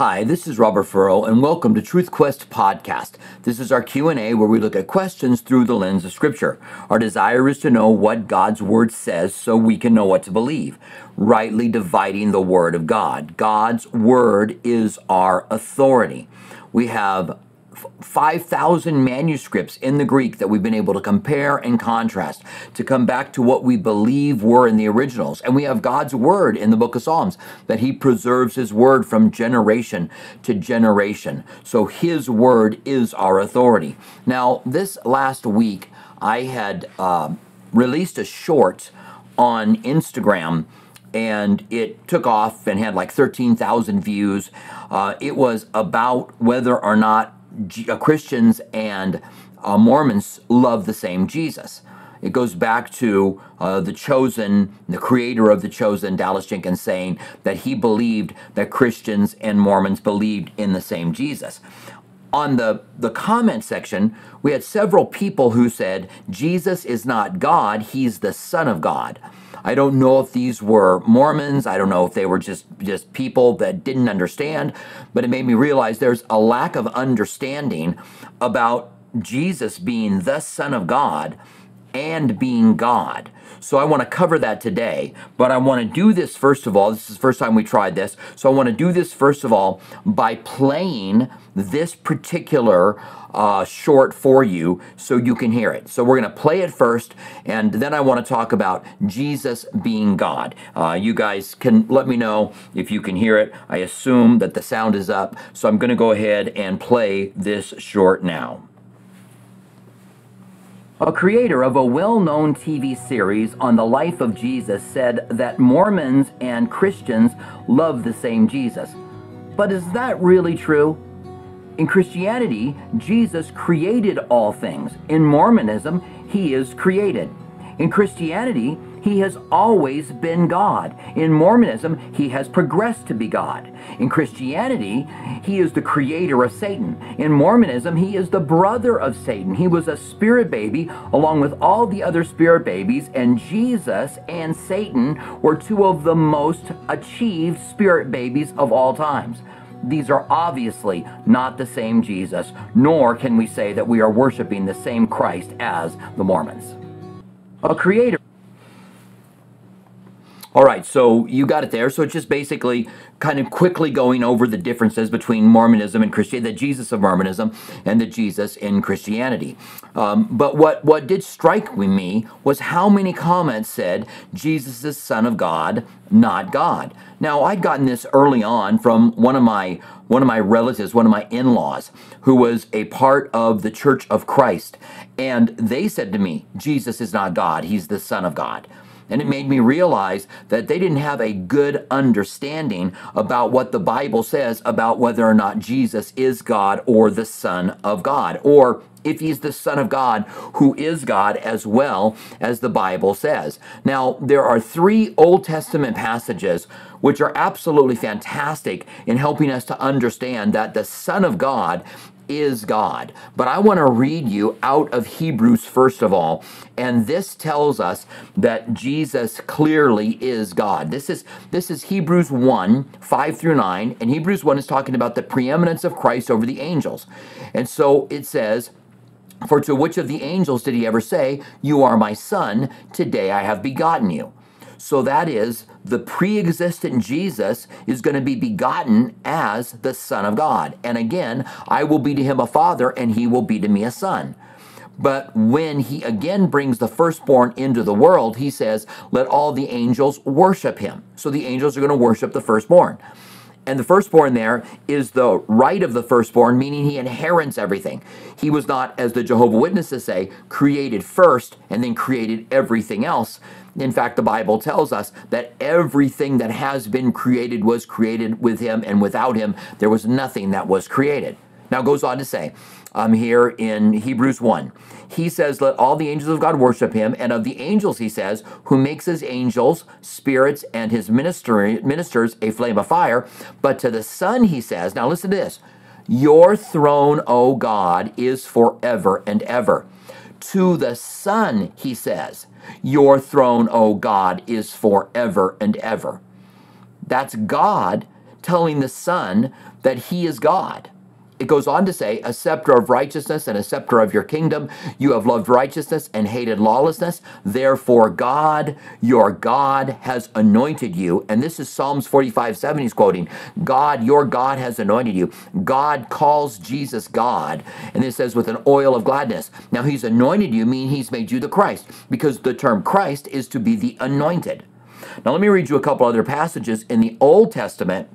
Hi, this is Robert Furrow, and welcome to Truth Quest podcast. This is our Q&A where we look at questions through the lens of Scripture. Our desire is to know what God's Word says so we can know what to believe, rightly dividing the Word of God. God's Word is our authority. We have 5,000 manuscripts in the Greek that we've been able to compare and contrast to come back to what we believe were in the originals. And we have God's word in the book of Psalms that he preserves his word from generation to generation. So his word is our authority. Now, this last week, I had uh, released a short on Instagram and it took off and had like 13,000 views. Uh, it was about whether or not Christians and uh, Mormons love the same Jesus. It goes back to uh, the chosen, the creator of the chosen, Dallas Jenkins, saying that he believed that Christians and Mormons believed in the same Jesus. On the, the comment section, we had several people who said, Jesus is not God, he's the Son of God. I don't know if these were Mormons. I don't know if they were just, just people that didn't understand, but it made me realize there's a lack of understanding about Jesus being the Son of God and being God. So I want to cover that today, but I want to do this first of all. This is the first time we tried this. So I want to do this first of all by playing this particular uh, short for you so you can hear it. So we're going to play it first, and then I want to talk about Jesus being God. Uh, you guys can let me know if you can hear it. I assume that the sound is up, so I'm going to go ahead and play this short now. A creator of a well known TV series on the life of Jesus said that Mormons and Christians love the same Jesus. But is that really true? In Christianity, Jesus created all things. In Mormonism, he is created. In Christianity, he has always been God. In Mormonism, he has progressed to be God. In Christianity, he is the creator of Satan. In Mormonism, he is the brother of Satan. He was a spirit baby along with all the other spirit babies, and Jesus and Satan were two of the most achieved spirit babies of all times. These are obviously not the same Jesus, nor can we say that we are worshiping the same Christ as the Mormons. A creator all right, so you got it there. So it's just basically kind of quickly going over the differences between Mormonism and Christianity, the Jesus of Mormonism and the Jesus in Christianity. Um, but what, what did strike me was how many comments said Jesus is Son of God, not God. Now I'd gotten this early on from one of my one of my relatives, one of my in-laws, who was a part of the Church of Christ, and they said to me, Jesus is not God; He's the Son of God. And it made me realize that they didn't have a good understanding about what the Bible says about whether or not Jesus is God or the Son of God, or if he's the Son of God, who is God as well as the Bible says. Now, there are three Old Testament passages which are absolutely fantastic in helping us to understand that the Son of God is God. But I want to read you out of Hebrews first of all, and this tells us that Jesus clearly is God. This is this is Hebrews 1, 5 through 9, and Hebrews 1 is talking about the preeminence of Christ over the angels. And so it says, for to which of the angels did he ever say, You are my son, today I have begotten you? So that is, the pre existent Jesus is going to be begotten as the Son of God. And again, I will be to him a father, and he will be to me a son. But when he again brings the firstborn into the world, he says, Let all the angels worship him. So the angels are going to worship the firstborn. And the firstborn there is the right of the firstborn, meaning he inherits everything. He was not, as the Jehovah Witnesses say, created first and then created everything else. In fact, the Bible tells us that everything that has been created was created with him, and without him, there was nothing that was created. Now, goes on to say, um, here in Hebrews 1. He says, Let all the angels of God worship him. And of the angels, he says, who makes his angels spirits and his minister, ministers a flame of fire. But to the Son, he says, Now listen to this Your throne, O God, is forever and ever. To the Son, he says, Your throne, O God, is forever and ever. That's God telling the Son that he is God. It goes on to say, a scepter of righteousness and a scepter of your kingdom. You have loved righteousness and hated lawlessness. Therefore, God, your God, has anointed you. And this is Psalms 45 7. He's quoting, God, your God has anointed you. God calls Jesus God. And this says, with an oil of gladness. Now, he's anointed you, meaning he's made you the Christ, because the term Christ is to be the anointed. Now, let me read you a couple other passages in the Old Testament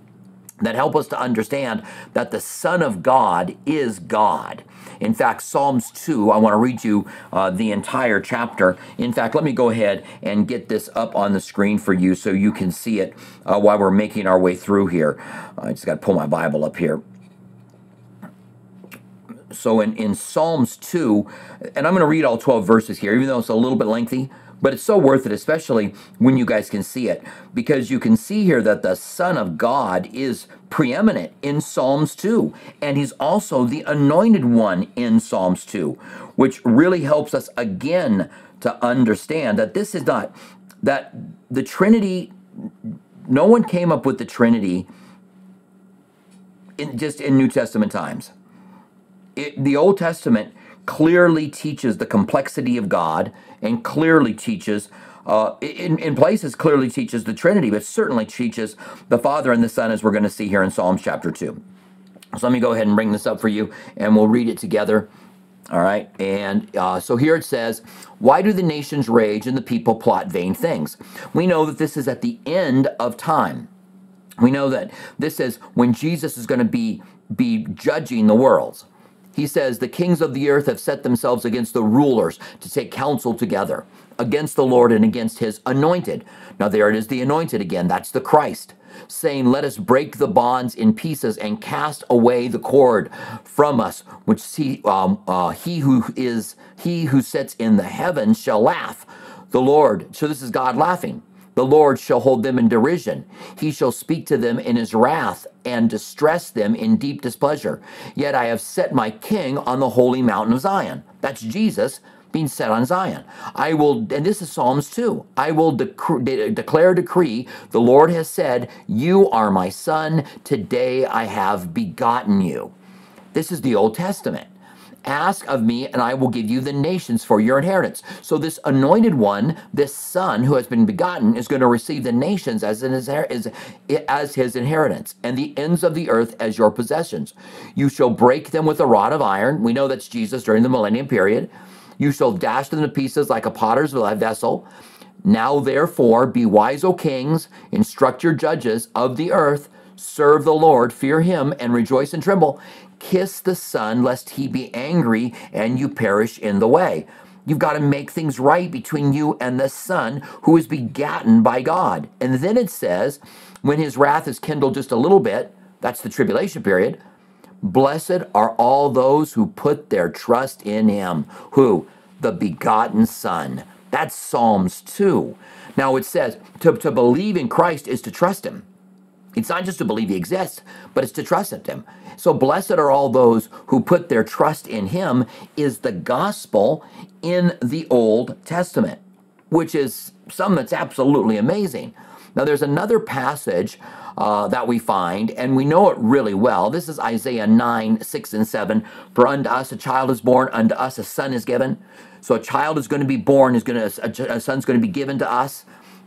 that help us to understand that the Son of God is God. In fact, Psalms 2, I want to read you uh, the entire chapter. In fact, let me go ahead and get this up on the screen for you so you can see it uh, while we're making our way through here. I just got to pull my Bible up here so in, in Psalms 2, and I'm going to read all 12 verses here, even though it's a little bit lengthy, but it's so worth it, especially when you guys can see it, because you can see here that the Son of God is preeminent in Psalms 2, and he's also the anointed one in Psalms 2, which really helps us again to understand that this is not, that the Trinity, no one came up with the Trinity in, just in New Testament times. It, the Old Testament clearly teaches the complexity of God and clearly teaches, uh, in, in places, clearly teaches the Trinity, but certainly teaches the Father and the Son, as we're going to see here in Psalms chapter 2. So let me go ahead and bring this up for you, and we'll read it together. All right, and uh, so here it says, Why do the nations rage and the people plot vain things? We know that this is at the end of time. We know that this is when Jesus is going to be, be judging the worlds. He says, The kings of the earth have set themselves against the rulers to take counsel together, against the Lord and against his anointed. Now, there it is, the anointed again. That's the Christ, saying, Let us break the bonds in pieces and cast away the cord from us, which he, um, uh, he who is he who sits in the heavens shall laugh. The Lord, so this is God laughing. The Lord shall hold them in derision. He shall speak to them in his wrath and distress them in deep displeasure. Yet I have set my king on the holy mountain of Zion. That's Jesus being set on Zion. I will, and this is Psalms 2. I will de- declare decree, the Lord has said, You are my son, today I have begotten you. This is the Old Testament. Ask of me, and I will give you the nations for your inheritance. So, this anointed one, this son who has been begotten, is going to receive the nations as, his, as his inheritance, and the ends of the earth as your possessions. You shall break them with a rod of iron. We know that's Jesus during the millennium period. You shall dash them to pieces like a potter's vessel. Now, therefore, be wise, O kings, instruct your judges of the earth, serve the Lord, fear him, and rejoice and tremble. Kiss the Son, lest he be angry and you perish in the way. You've got to make things right between you and the Son who is begotten by God. And then it says, when his wrath is kindled just a little bit, that's the tribulation period. Blessed are all those who put their trust in him. Who? The begotten Son. That's Psalms 2. Now it says to, to believe in Christ is to trust him. It's not just to believe he exists, but it's to trust in him. So blessed are all those who put their trust in him is the gospel in the Old Testament, which is something that's absolutely amazing. Now there's another passage uh, that we find, and we know it really well. This is Isaiah 9, 6 and 7. For unto us a child is born, unto us a son is given. So a child is going to be born, is going to a, a son's going to be given to us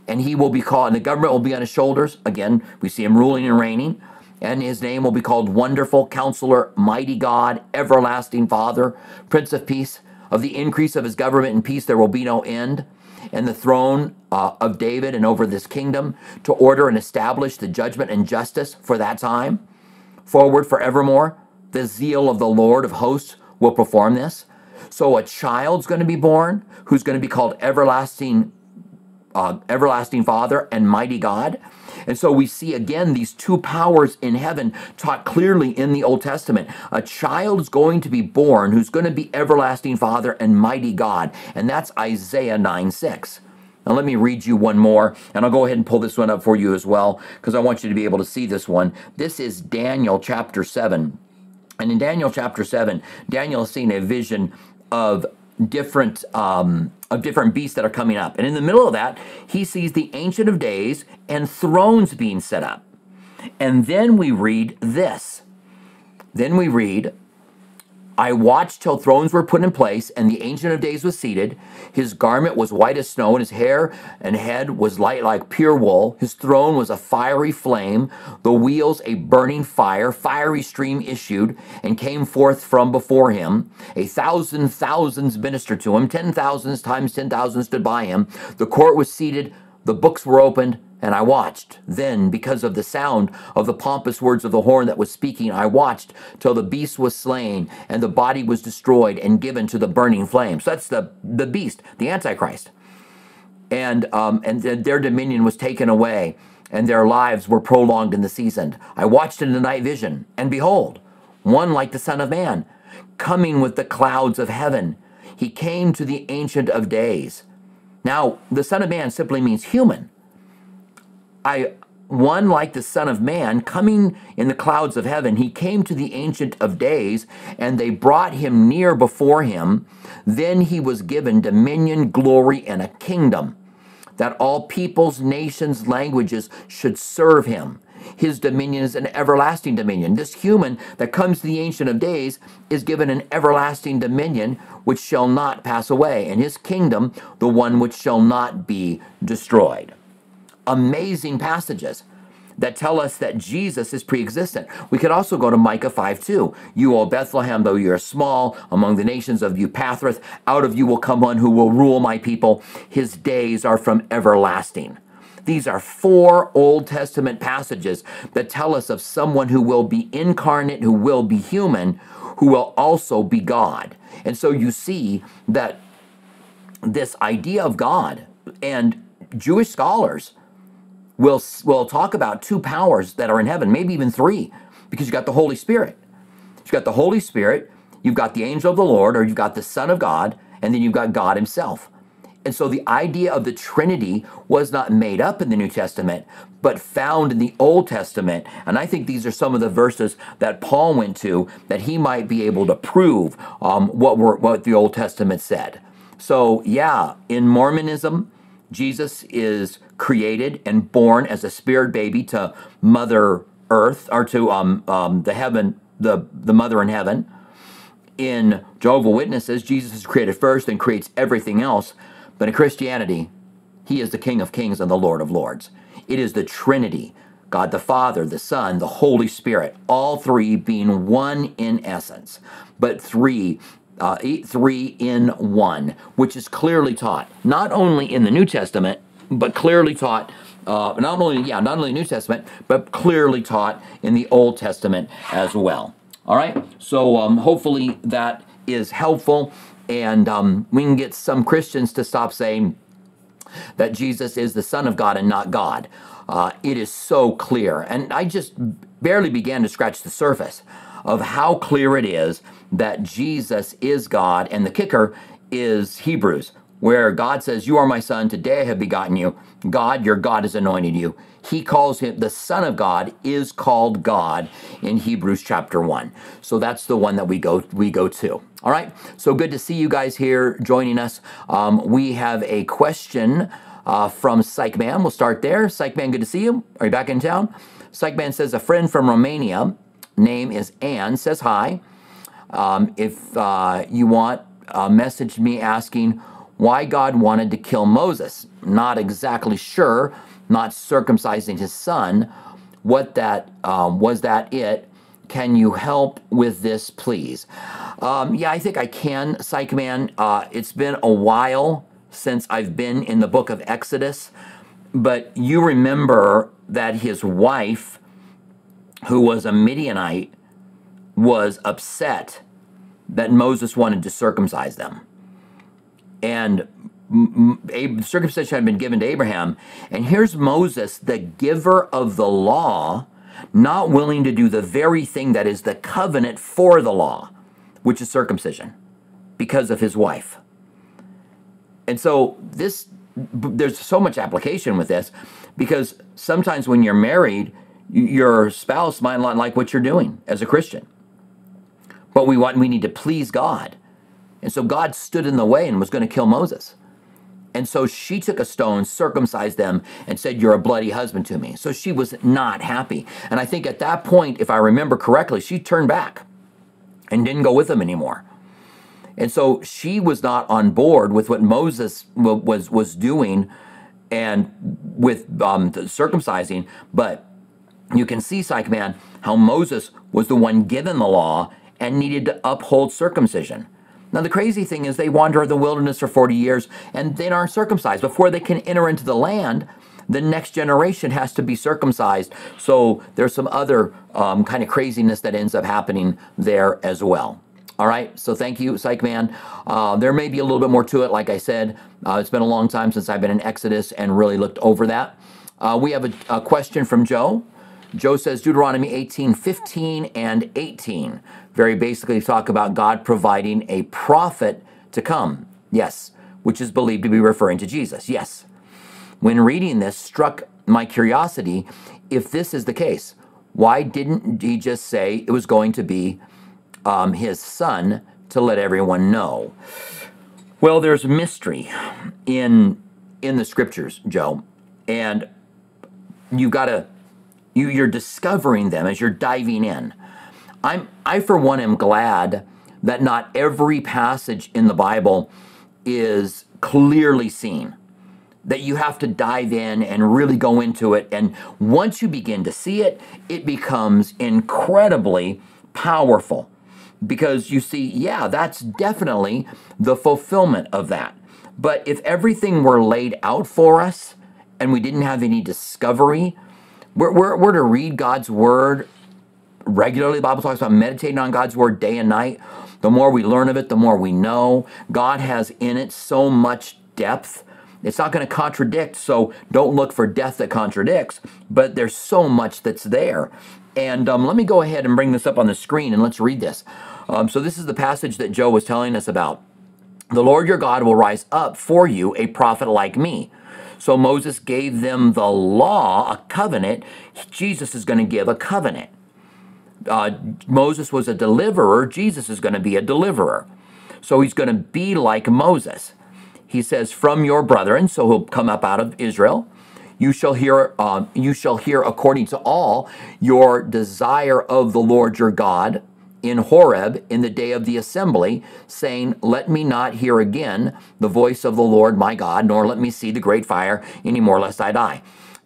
and he will be called, and the government will be on his shoulders. Again, we see him ruling and reigning. And his name will be called Wonderful Counselor, Mighty God, Everlasting Father, Prince of Peace. Of the increase of his government and peace, there will be no end. And the throne uh, of David and over this kingdom to order and establish the judgment and justice for that time. Forward forevermore, the zeal of the Lord of hosts will perform this. So a child's going to be born who's going to be called Everlasting uh, everlasting Father and mighty God. And so we see again these two powers in heaven taught clearly in the Old Testament. A child is going to be born who's going to be everlasting Father and mighty God. And that's Isaiah 9 6. Now, let me read you one more, and I'll go ahead and pull this one up for you as well, because I want you to be able to see this one. This is Daniel chapter 7. And in Daniel chapter 7, Daniel is seeing a vision of different um, of different beasts that are coming up. And in the middle of that, he sees the Ancient of Days and thrones being set up. And then we read this. Then we read, I watched till thrones were put in place, and the Ancient of Days was seated. His garment was white as snow, and his hair and head was light like pure wool. His throne was a fiery flame, the wheels a burning fire. Fiery stream issued and came forth from before him. A thousand thousands ministered to him, ten thousands times ten thousand stood by him. The court was seated, the books were opened and I watched. Then, because of the sound of the pompous words of the horn that was speaking, I watched till the beast was slain and the body was destroyed and given to the burning flames. So that's the, the beast, the Antichrist. And, um, and their dominion was taken away and their lives were prolonged in the season. I watched in the night vision, and behold, one like the Son of Man, coming with the clouds of heaven. He came to the Ancient of Days. Now, the Son of Man simply means human. I one like the Son of Man, coming in the clouds of heaven, he came to the Ancient of Days, and they brought him near before him. Then he was given dominion, glory, and a kingdom, that all peoples, nations, languages should serve him. His dominion is an everlasting dominion. This human that comes to the Ancient of Days is given an everlasting dominion which shall not pass away, and his kingdom, the one which shall not be destroyed amazing passages that tell us that Jesus is pre-existent. We could also go to Micah 5 2. You, O Bethlehem, though you are small among the nations of Ephrathah, out of you will come one who will rule my people. His days are from everlasting. These are four Old Testament passages that tell us of someone who will be incarnate, who will be human, who will also be God. And so you see that this idea of God and Jewish scholars we'll, we'll talk about two powers that are in heaven, maybe even three, because you got the Holy Spirit. You've got the Holy Spirit, you've got the angel of the Lord, or you've got the Son of God, and then you've got God Himself. And so the idea of the Trinity was not made up in the New Testament, but found in the Old Testament. And I think these are some of the verses that Paul went to that he might be able to prove um, what, were, what the Old Testament said. So, yeah, in Mormonism, Jesus is created and born as a spirit baby to Mother Earth or to um, um, the heaven, the, the mother in heaven. In Jehovah Witnesses, Jesus is created first and creates everything else. But in Christianity, he is the King of Kings and the Lord of Lords. It is the Trinity God the Father, the Son, the Holy Spirit, all three being one in essence, but three uh, eight, three in one, which is clearly taught not only in the New Testament, but clearly taught uh, not only yeah not only New Testament, but clearly taught in the Old Testament as well. All right, so um, hopefully that is helpful, and um, we can get some Christians to stop saying that Jesus is the Son of God and not God. Uh, it is so clear, and I just barely began to scratch the surface of how clear it is that Jesus is God, and the kicker is Hebrews, where God says, You are my son, today I have begotten you. God, your God, has anointed you. He calls him, the Son of God is called God in Hebrews chapter 1. So that's the one that we go we go to. All right. So good to see you guys here joining us. Um, we have a question uh, from Psych Man. We'll start there. Psych Man, good to see you. Are you back in town? Psych Man says a friend from Romania, name is Anne, says hi. Um, if uh, you want, uh, message me asking why God wanted to kill Moses. Not exactly sure, not circumcising his son. What that um, was that it? Can you help with this, please? Um, yeah, I think I can, Psych Man. Uh, it's been a while since I've been in the book of Exodus, but you remember that his wife, who was a Midianite, was upset that Moses wanted to circumcise them. And circumcision had been given to Abraham. And here's Moses, the giver of the law, not willing to do the very thing that is the covenant for the law, which is circumcision, because of his wife. And so this there's so much application with this because sometimes when you're married, your spouse might not like what you're doing as a Christian. But we want we need to please God. And so God stood in the way and was going to kill Moses. And so she took a stone, circumcised them, and said, You're a bloody husband to me. So she was not happy. And I think at that point, if I remember correctly, she turned back and didn't go with them anymore. And so she was not on board with what Moses was was doing and with um, circumcising. But you can see, Psych Man, how Moses was the one given the law and needed to uphold circumcision. Now, the crazy thing is, they wander in the wilderness for 40 years and they aren't circumcised. Before they can enter into the land, the next generation has to be circumcised. So there's some other um, kind of craziness that ends up happening there as well. All right, so thank you, Psych Man. Uh, there may be a little bit more to it, like I said. Uh, it's been a long time since I've been in Exodus and really looked over that. Uh, we have a, a question from Joe. Joe says Deuteronomy 18, 15, and 18 very basically talk about God providing a prophet to come. Yes, which is believed to be referring to Jesus. Yes. When reading this, struck my curiosity if this is the case, why didn't he just say it was going to be um, his son to let everyone know? Well, there's mystery in in the scriptures, Joe, and you've got to you you're discovering them as you're diving in. I'm I for one am glad that not every passage in the Bible is clearly seen. That you have to dive in and really go into it. And once you begin to see it, it becomes incredibly powerful because you see, yeah, that's definitely the fulfillment of that. But if everything were laid out for us and we didn't have any discovery, we're, we're, we're to read God's word regularly. The Bible talks about meditating on God's word day and night. The more we learn of it, the more we know. God has in it so much depth. It's not going to contradict, so don't look for death that contradicts, but there's so much that's there. And um, let me go ahead and bring this up on the screen and let's read this. Um, so, this is the passage that Joe was telling us about. The Lord your God will rise up for you a prophet like me. So, Moses gave them the law, a covenant. Jesus is going to give a covenant uh, Moses was a deliverer, Jesus is going to be a deliverer. So he's going to be like Moses. He says, "From your brethren," so he'll come up out of Israel. You shall hear. Uh, you shall hear according to all your desire of the Lord your God in Horeb in the day of the assembly, saying, Let me not hear again the voice of the Lord my God, nor let me see the great fire any more, lest I die.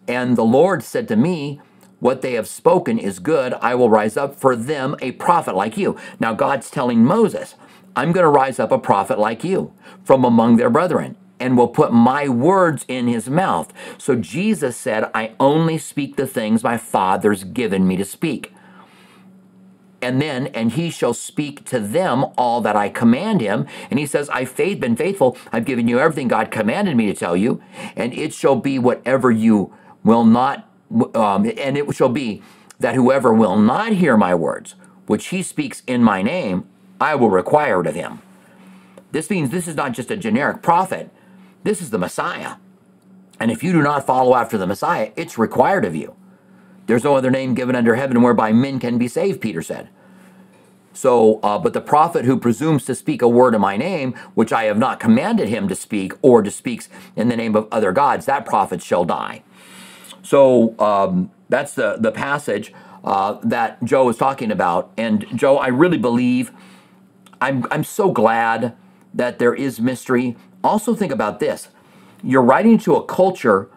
And the Lord said to me, what they have spoken is good. I will rise up for them a prophet like you. Now, God's telling Moses, I'm going to rise up a prophet like you from among their brethren and will put my words in his mouth. So Jesus said, I only speak the things my Father's given me to speak. And then, and he shall speak to them all that I command him. And he says, I've faith, been faithful. I've given you everything God commanded me to tell you. And it shall be whatever you will not um, and it shall be that whoever will not hear my words, which he speaks in my name, I will require it of him. This means this is not just a generic prophet, this is the Messiah. And if you do not follow after the Messiah, it's required of you. There's no other name given under heaven whereby men can be saved, Peter said. So, uh, but the prophet who presumes to speak a word in my name, which I have not commanded him to speak, or to speak in the name of other gods, that prophet shall die. So um, that's the, the passage uh, that Joe was talking about. And Joe, I really believe, I'm, I'm so glad that there is mystery. Also, think about this you're writing to a culture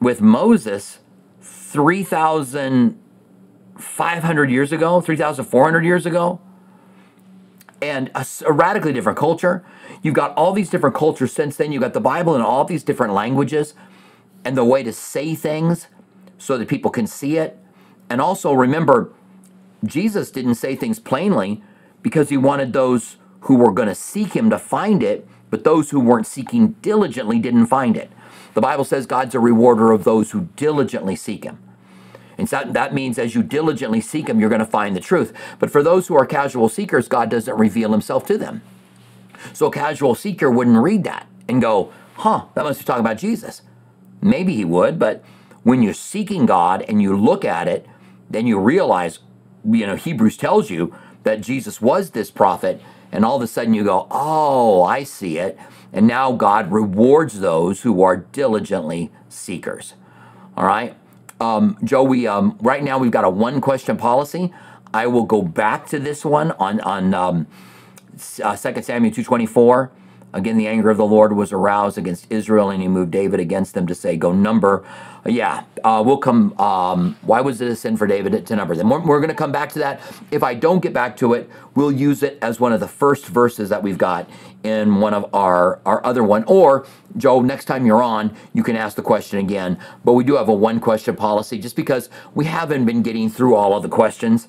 with Moses 3,500 years ago, 3,400 years ago, and a, a, radically different culture. You've got all these different cultures since then. You've got the Bible in all these different languages and the way to say things so that people can see it. And also remember, Jesus didn't say things plainly because he wanted those who were going to seek him to find it, but those who weren't seeking diligently didn't find it. The Bible says God's a rewarder of those who diligently seek him. And so that means as you diligently seek him, you're going to find the truth. But for those who are casual seekers, God doesn't reveal himself to them. So a casual seeker wouldn't read that and go, huh, that must be talking about Jesus. Maybe he would, but when you're seeking God and you look at it, then you realize, you know, Hebrews tells you that Jesus was this prophet and all of a sudden you go, oh, I see it. And now God rewards those who are diligently seekers. All right. Um, Joe, we um, right now we've got a one question policy. I will go back to this one on on um, uh, 2 Samuel 224. Again, the anger of the Lord was aroused against Israel, and he moved David against them to say, Go number. Yeah, uh, we'll come. Um, why was it a sin for David to number them? We're, we're going to come back to that. If I don't get back to it, we'll use it as one of the first verses that we've got in one of our, our other one. Or, Joe, next time you're on, you can ask the question again. But we do have a one question policy just because we haven't been getting through all of the questions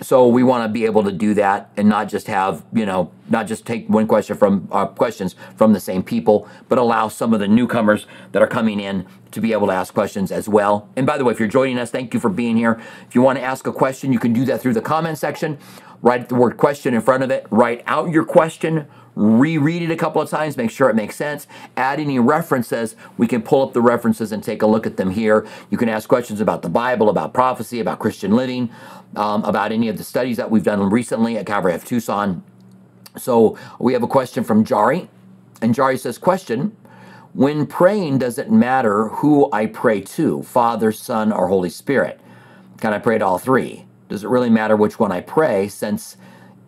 so we want to be able to do that and not just have you know not just take one question from uh, questions from the same people but allow some of the newcomers that are coming in to be able to ask questions as well. And by the way if you're joining us thank you for being here. If you want to ask a question you can do that through the comment section. Write the word question in front of it. Write out your question reread it a couple of times, make sure it makes sense. Add any references. We can pull up the references and take a look at them here. You can ask questions about the Bible, about prophecy, about Christian living, um, about any of the studies that we've done recently at Calvary of Tucson. So we have a question from Jari. And Jari says, Question When praying, does it matter who I pray to, Father, Son, or Holy Spirit? Can I pray to all three? Does it really matter which one I pray since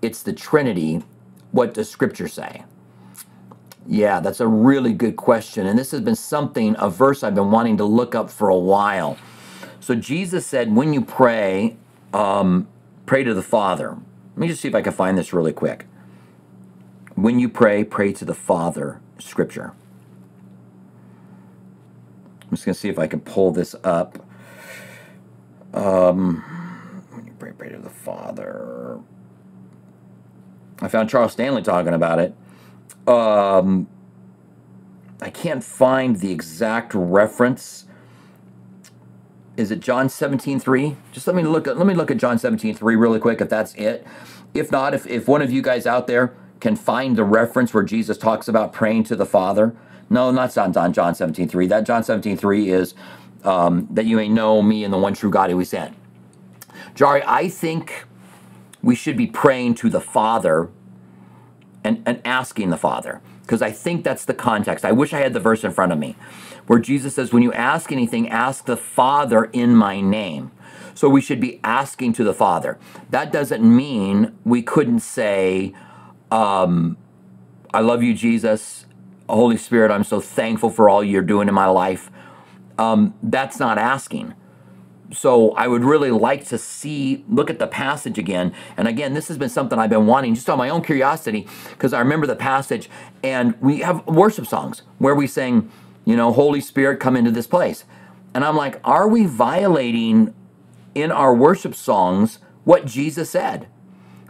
it's the Trinity what does Scripture say? Yeah, that's a really good question. And this has been something, a verse I've been wanting to look up for a while. So Jesus said, when you pray, um, pray to the Father. Let me just see if I can find this really quick. When you pray, pray to the Father, Scripture. I'm just going to see if I can pull this up. Um, when you pray, pray to the Father. I found Charles Stanley talking about it. Um, I can't find the exact reference. Is it John 17:3? Just let me look at let me look at John 17:3 really quick if that's it. If not, if, if one of you guys out there can find the reference where Jesus talks about praying to the Father. No, not on John 17:3. That John 17:3 is um, that you may know me and the one true God who we sent. Jari, I think we should be praying to the Father and, and asking the Father. Because I think that's the context. I wish I had the verse in front of me where Jesus says, When you ask anything, ask the Father in my name. So we should be asking to the Father. That doesn't mean we couldn't say, um, I love you, Jesus. Holy Spirit, I'm so thankful for all you're doing in my life. Um, that's not asking so I would really like to see, look at the passage again. And again, this has been something I've been wanting just on my own curiosity because I remember the passage and we have worship songs where we sing, you know, Holy Spirit, come into this place. And I'm like, are we violating in our worship songs what Jesus said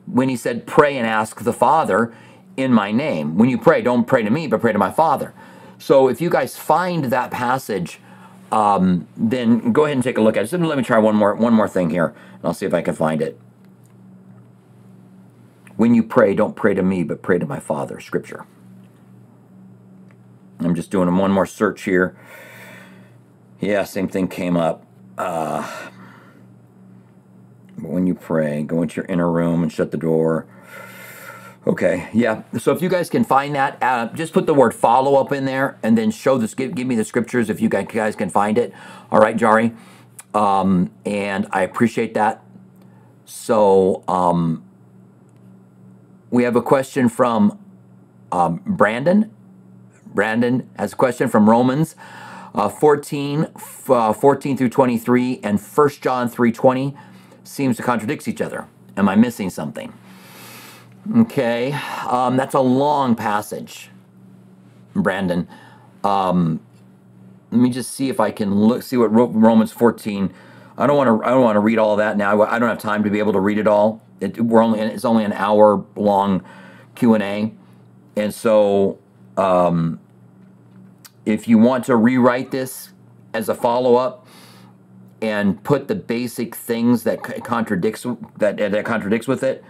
when he said, pray and ask the Father in my name? When you pray, don't pray to me, but pray to my Father. So if you guys find that passage, um, then go ahead and take a look at it. So let me try one more one more thing here, and I'll see if I can find it. When you pray, don't pray to me, but pray to my Father. Scripture. I'm just doing one more search here. Yeah, same thing came up. Uh, when you pray, go into your inner room and shut the door. Okay, yeah. So if you guys can find that, uh, just put the word follow up in there and then show this, give, give me the scriptures if you guys can find it. All right, Jari. Um, and I appreciate that. So um, we have a question from um, Brandon. Brandon has a question from Romans uh, 14, uh, 14 through 23 and 1 John 3.20 seems to contradict each other. Am I missing something? Okay, um, that's a long passage, Brandon. Um, let me just see if I can look, see what Romans 14. I don't want to. I don't want to read all that now. I don't have time to be able to read it all. It, we're only. It's only an hour long Q and A, and so um, if you want to rewrite this as a follow up and put the basic things that contradicts that that contradicts with it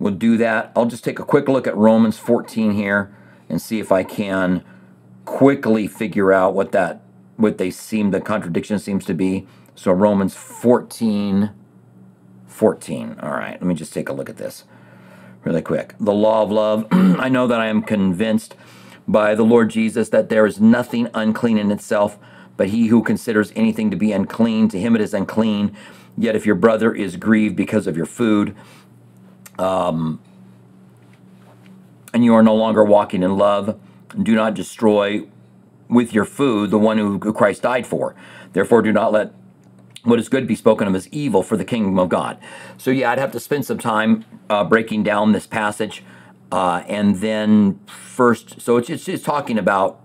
We'll do that. I'll just take a quick look at Romans 14 here and see if I can quickly figure out what that what they seem the contradiction seems to be. So Romans 14 14. All right, let me just take a look at this. really quick. The law of love. I know that I am convinced by the Lord Jesus that there is nothing unclean in itself, but he who considers anything to be unclean, to him it is unclean. Yet if your brother is grieved because of your food, um, and you are no longer walking in love, do not destroy with your food the one who Christ died for. Therefore, do not let what is good be spoken of as evil for the kingdom of God. So, yeah, I'd have to spend some time uh, breaking down this passage. Uh, and then first, so it's, it's just talking about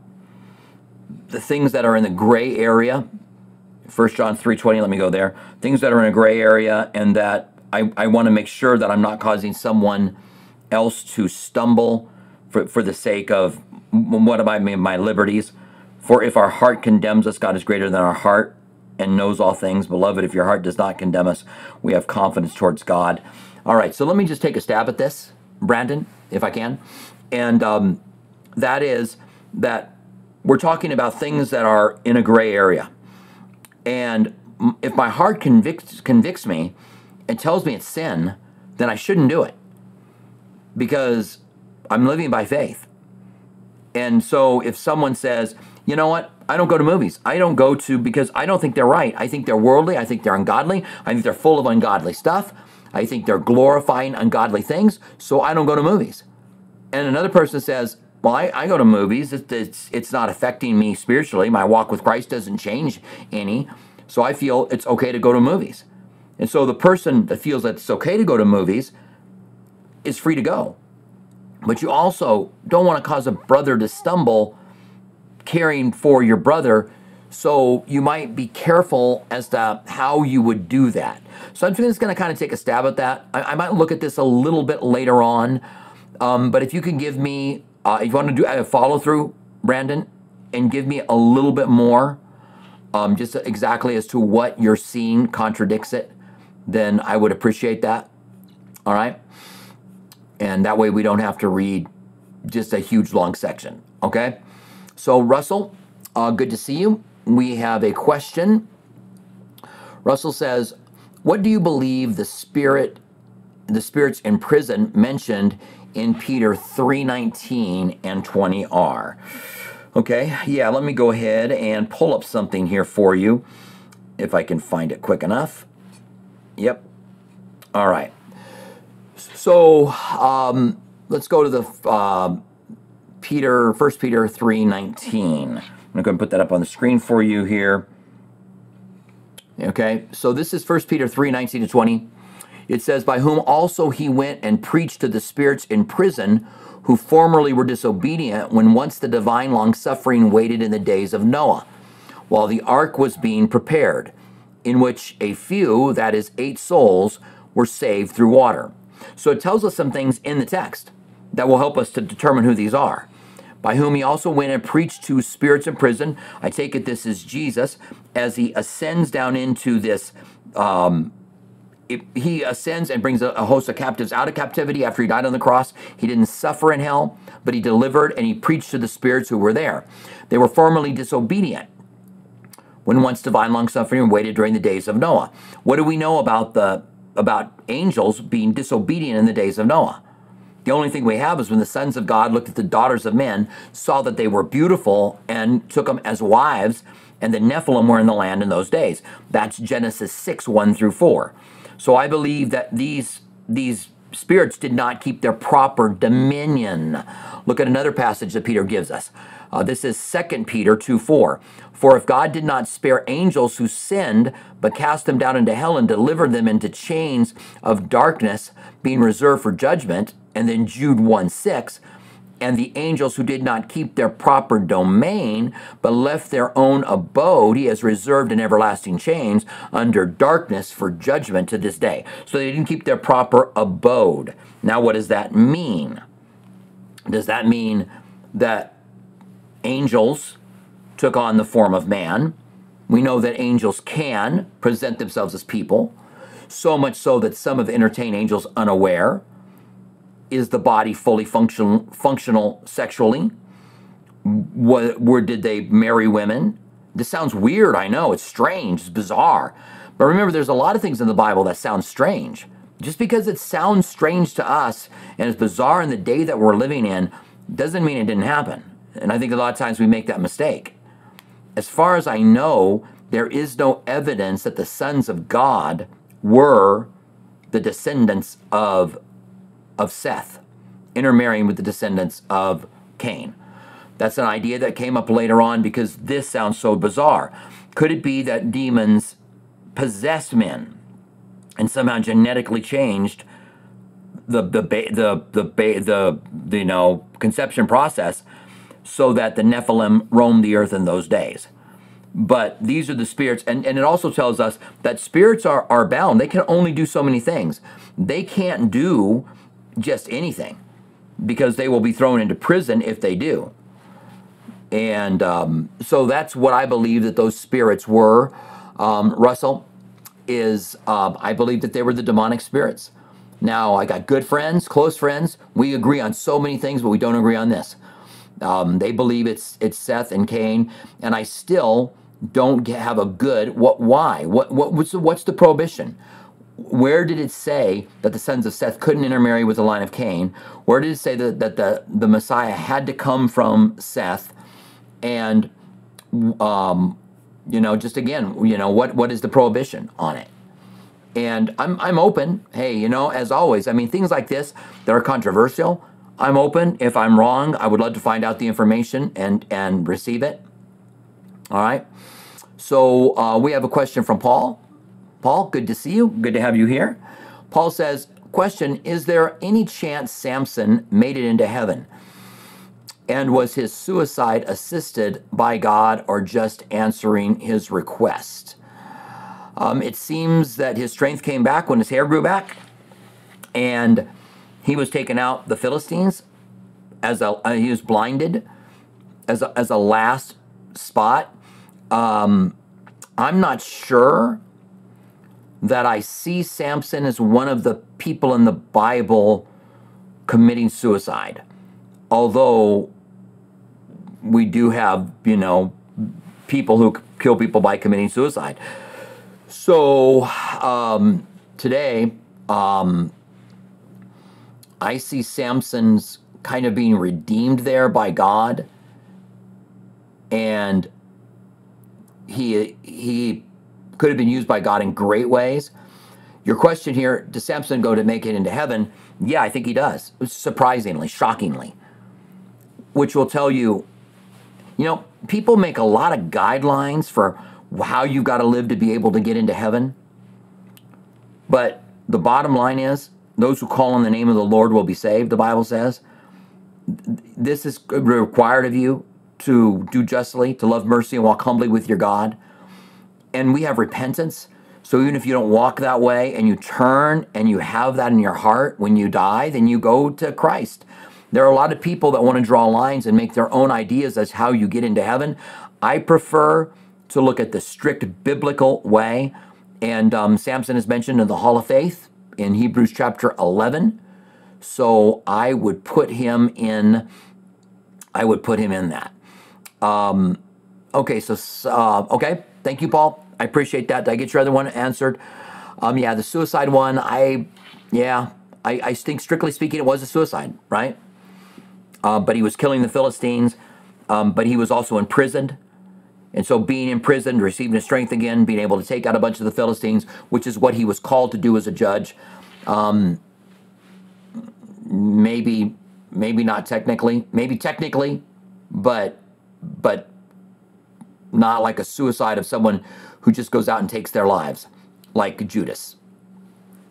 the things that are in the gray area. First John 3.20, let me go there. Things that are in a gray area and that I, I want to make sure that I'm not causing someone else to stumble for, for the sake of what am I my liberties. For if our heart condemns us, God is greater than our heart and knows all things. Beloved, if your heart does not condemn us, we have confidence towards God. All right, so let me just take a stab at this, Brandon, if I can. And um, that is that we're talking about things that are in a gray area. And if my heart convicts, convicts me and tells me it's sin, then I shouldn't do it because I'm living by faith. And so if someone says, you know what, I don't go to movies. I don't go to because I don't think they're right. I think they're worldly. I think they're ungodly. I think they're full of ungodly stuff. I think they're glorifying ungodly things. So I don't go to movies. And another person says, well, I, I go to movies. It's, it's, it's not affecting me spiritually. My walk with Christ doesn't change any. So I feel it's okay to go to movies. And so the person that feels that it's okay to go to movies is free to go. But you also don't want to cause a brother to stumble caring for your brother. So you might be careful as to how you would do that. So I'm just going to kind of take a stab at that. I, I might look at this a little bit later on. Um, but if you can give me, uh, if you want to do a follow through, Brandon, and give me a little bit more, um, just exactly as to what you're seeing contradicts it, then I would appreciate that. All right. And that way we don't have to read just a huge long section. Okay. So, Russell, uh, good to see you. We have a question. Russell says, "What do you believe the spirit, the spirits in prison mentioned in Peter three nineteen and twenty are?" Okay, yeah. Let me go ahead and pull up something here for you, if I can find it quick enough. Yep. All right. So um, let's go to the. Uh, Peter, First Peter 3.19. I'm going to put that up on the screen for you here. Okay, so this is First Peter 3.19 to 20. It says, By whom also he went and preached to the spirits in prison, who formerly were disobedient when once the divine long suffering waited in the days of Noah, while the ark was being prepared, in which a few, that is, eight souls, were saved through water. So it tells us some things in the text that will help us to determine who these are by whom he also went and preached to spirits in prison. I take it this is Jesus as he ascends down into this. Um, it, he ascends and brings a, a, host of captives out of captivity after he died on the cross. He didn't suffer in hell, but he delivered and he preached to the spirits who were there. They were formerly disobedient when once divine long suffering waited during the days of Noah. What do we know about the about angels being disobedient in the days of Noah? The only thing we have is when the sons of God looked at the daughters of men, saw that they were beautiful, and took them as wives, and the Nephilim were in the land in those days. That's Genesis 6 1 through 4. So I believe that these, these spirits did not keep their proper dominion. Look at another passage that Peter gives us. Uh, this is 2 Peter 2 4. For if God did not spare angels who sinned, but cast them down into hell and delivered them into chains of darkness, being reserved for judgment, and then Jude 1 6, and the angels who did not keep their proper domain, but left their own abode, he has reserved in everlasting chains under darkness for judgment to this day. So they didn't keep their proper abode. Now, what does that mean? Does that mean that angels took on the form of man? We know that angels can present themselves as people, so much so that some have entertained angels unaware is the body fully functional functional sexually? What, where did they marry women? This sounds weird, I know. It's strange, it's bizarre. But remember, there's a lot of things in the Bible that sound strange. Just because it sounds strange to us and it's bizarre in the day that we're living in doesn't mean it didn't happen. And I think a lot of times we make that mistake. As far as I know, there is no evidence that the sons of God were the descendants of, of Seth, intermarrying with the descendants of Cain. That's an idea that came up later on because this sounds so bizarre. Could it be that demons possessed men and somehow genetically changed the the the the, the, the, the you know conception process so that the Nephilim roamed the earth in those days? But these are the spirits, and, and it also tells us that spirits are, are bound. They can only do so many things. They can't do just anything because they will be thrown into prison if they do. And um, so that's what I believe that those spirits were. Um, Russell is, um, I believe that they were the demonic spirits. Now, I got good friends, close friends. We agree on so many things, but we don't agree on this. Um, they believe it's it's Seth and Cain, and I still don't have a good what why what what what's the, what's the prohibition where did it say that the sons of Seth couldn't intermarry with the line of Cain? Where did it say that, that the, the Messiah had to come from Seth? And, um, you know, just again, you know, what, what is the prohibition on it? And I'm, I'm open. Hey, you know, as always, I mean, things like this that are controversial, I'm open. If I'm wrong, I would love to find out the information and, and receive it. All right. So uh, we have a question from Paul. Paul, good to see you. Good to have you here. Paul says, Question Is there any chance Samson made it into heaven? And was his suicide assisted by God or just answering his request? Um, it seems that his strength came back when his hair grew back, and he was taken out the Philistines as a uh, he was blinded as a, as a last spot. Um, I'm not sure that I see Samson as one of the people in the Bible committing suicide. Although we do have, you know, people who kill people by committing suicide. So um, today, um, I see Samson's kind of being redeemed there by God, and he he could have been used by God in great ways. Your question here, does Samson go to make it into heaven? Yeah, I think he does. Surprisingly, shockingly. Which will tell you, you know, people make a lot of guidelines for how you've got to live to be able to get into heaven. But the bottom line is, those who call on the name of the Lord will be saved, the Bible says. This is required of you to do justly, to love mercy, and walk humbly with your God and we have repentance. So even if you don't walk that way and you turn and you have that in your heart when you die, then you go to Christ. There are a lot of people that want to draw lines and make their own ideas as how you get into heaven. I prefer to look at the strict biblical way. And um, Samson is mentioned in the Hall of Faith in Hebrews chapter 11. So I would put him in. I would put him in that. Um, okay, so uh, okay, thank you, Paul. I appreciate that. Did I get your other one answered? Um, yeah, the suicide one, I, yeah, I, I think strictly speaking, it was a suicide, right? Uh, but he was killing the Philistines, um, but he was also imprisoned. And so being imprisoned, receiving his strength again, being able to take out a bunch of the Philistines, which is what he was called to do as a judge, um, maybe, maybe not technically, maybe technically, but, but not like a suicide of someone who just goes out and takes their lives, like Judas.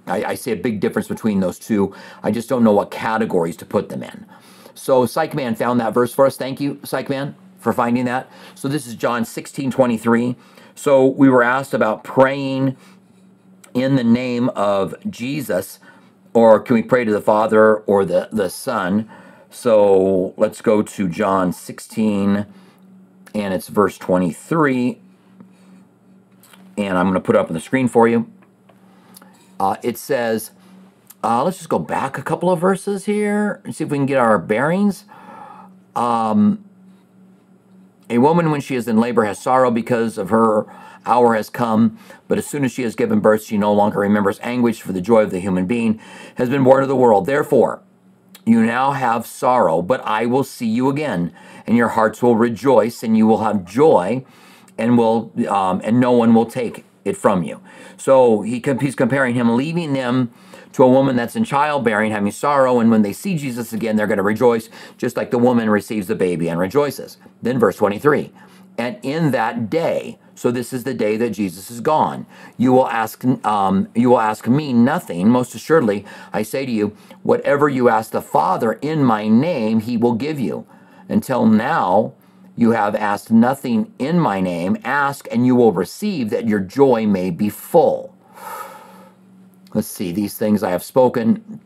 I, I see a big difference between those two. I just don't know what categories to put them in. So Psych Man found that verse for us. Thank you, Psych Man, for finding that. So this is John 16, 23. So we were asked about praying in the name of Jesus, or can we pray to the Father or the, the Son? So let's go to John 16, and it's verse 23 and I'm going to put it up on the screen for you. Uh, it says, uh, let's just go back a couple of verses here and see if we can get our bearings. Um, A woman, when she is in labor, has sorrow because of her hour has come. But as soon as she has given birth, she no longer remembers anguish, for the joy of the human being has been born to the world. Therefore, you now have sorrow, but I will see you again, and your hearts will rejoice, and you will have joy, and will um, and no one will take it from you. So he he's comparing him leaving them to a woman that's in childbearing, having sorrow, and when they see Jesus again, they're going to rejoice, just like the woman receives the baby and rejoices. Then verse 23, and in that day, so this is the day that Jesus is gone. You will ask, um, you will ask me nothing. Most assuredly, I say to you, whatever you ask the Father in my name, He will give you. Until now, you have asked nothing in my name. Ask, and you will receive, that your joy may be full. Let's see. These things I have spoken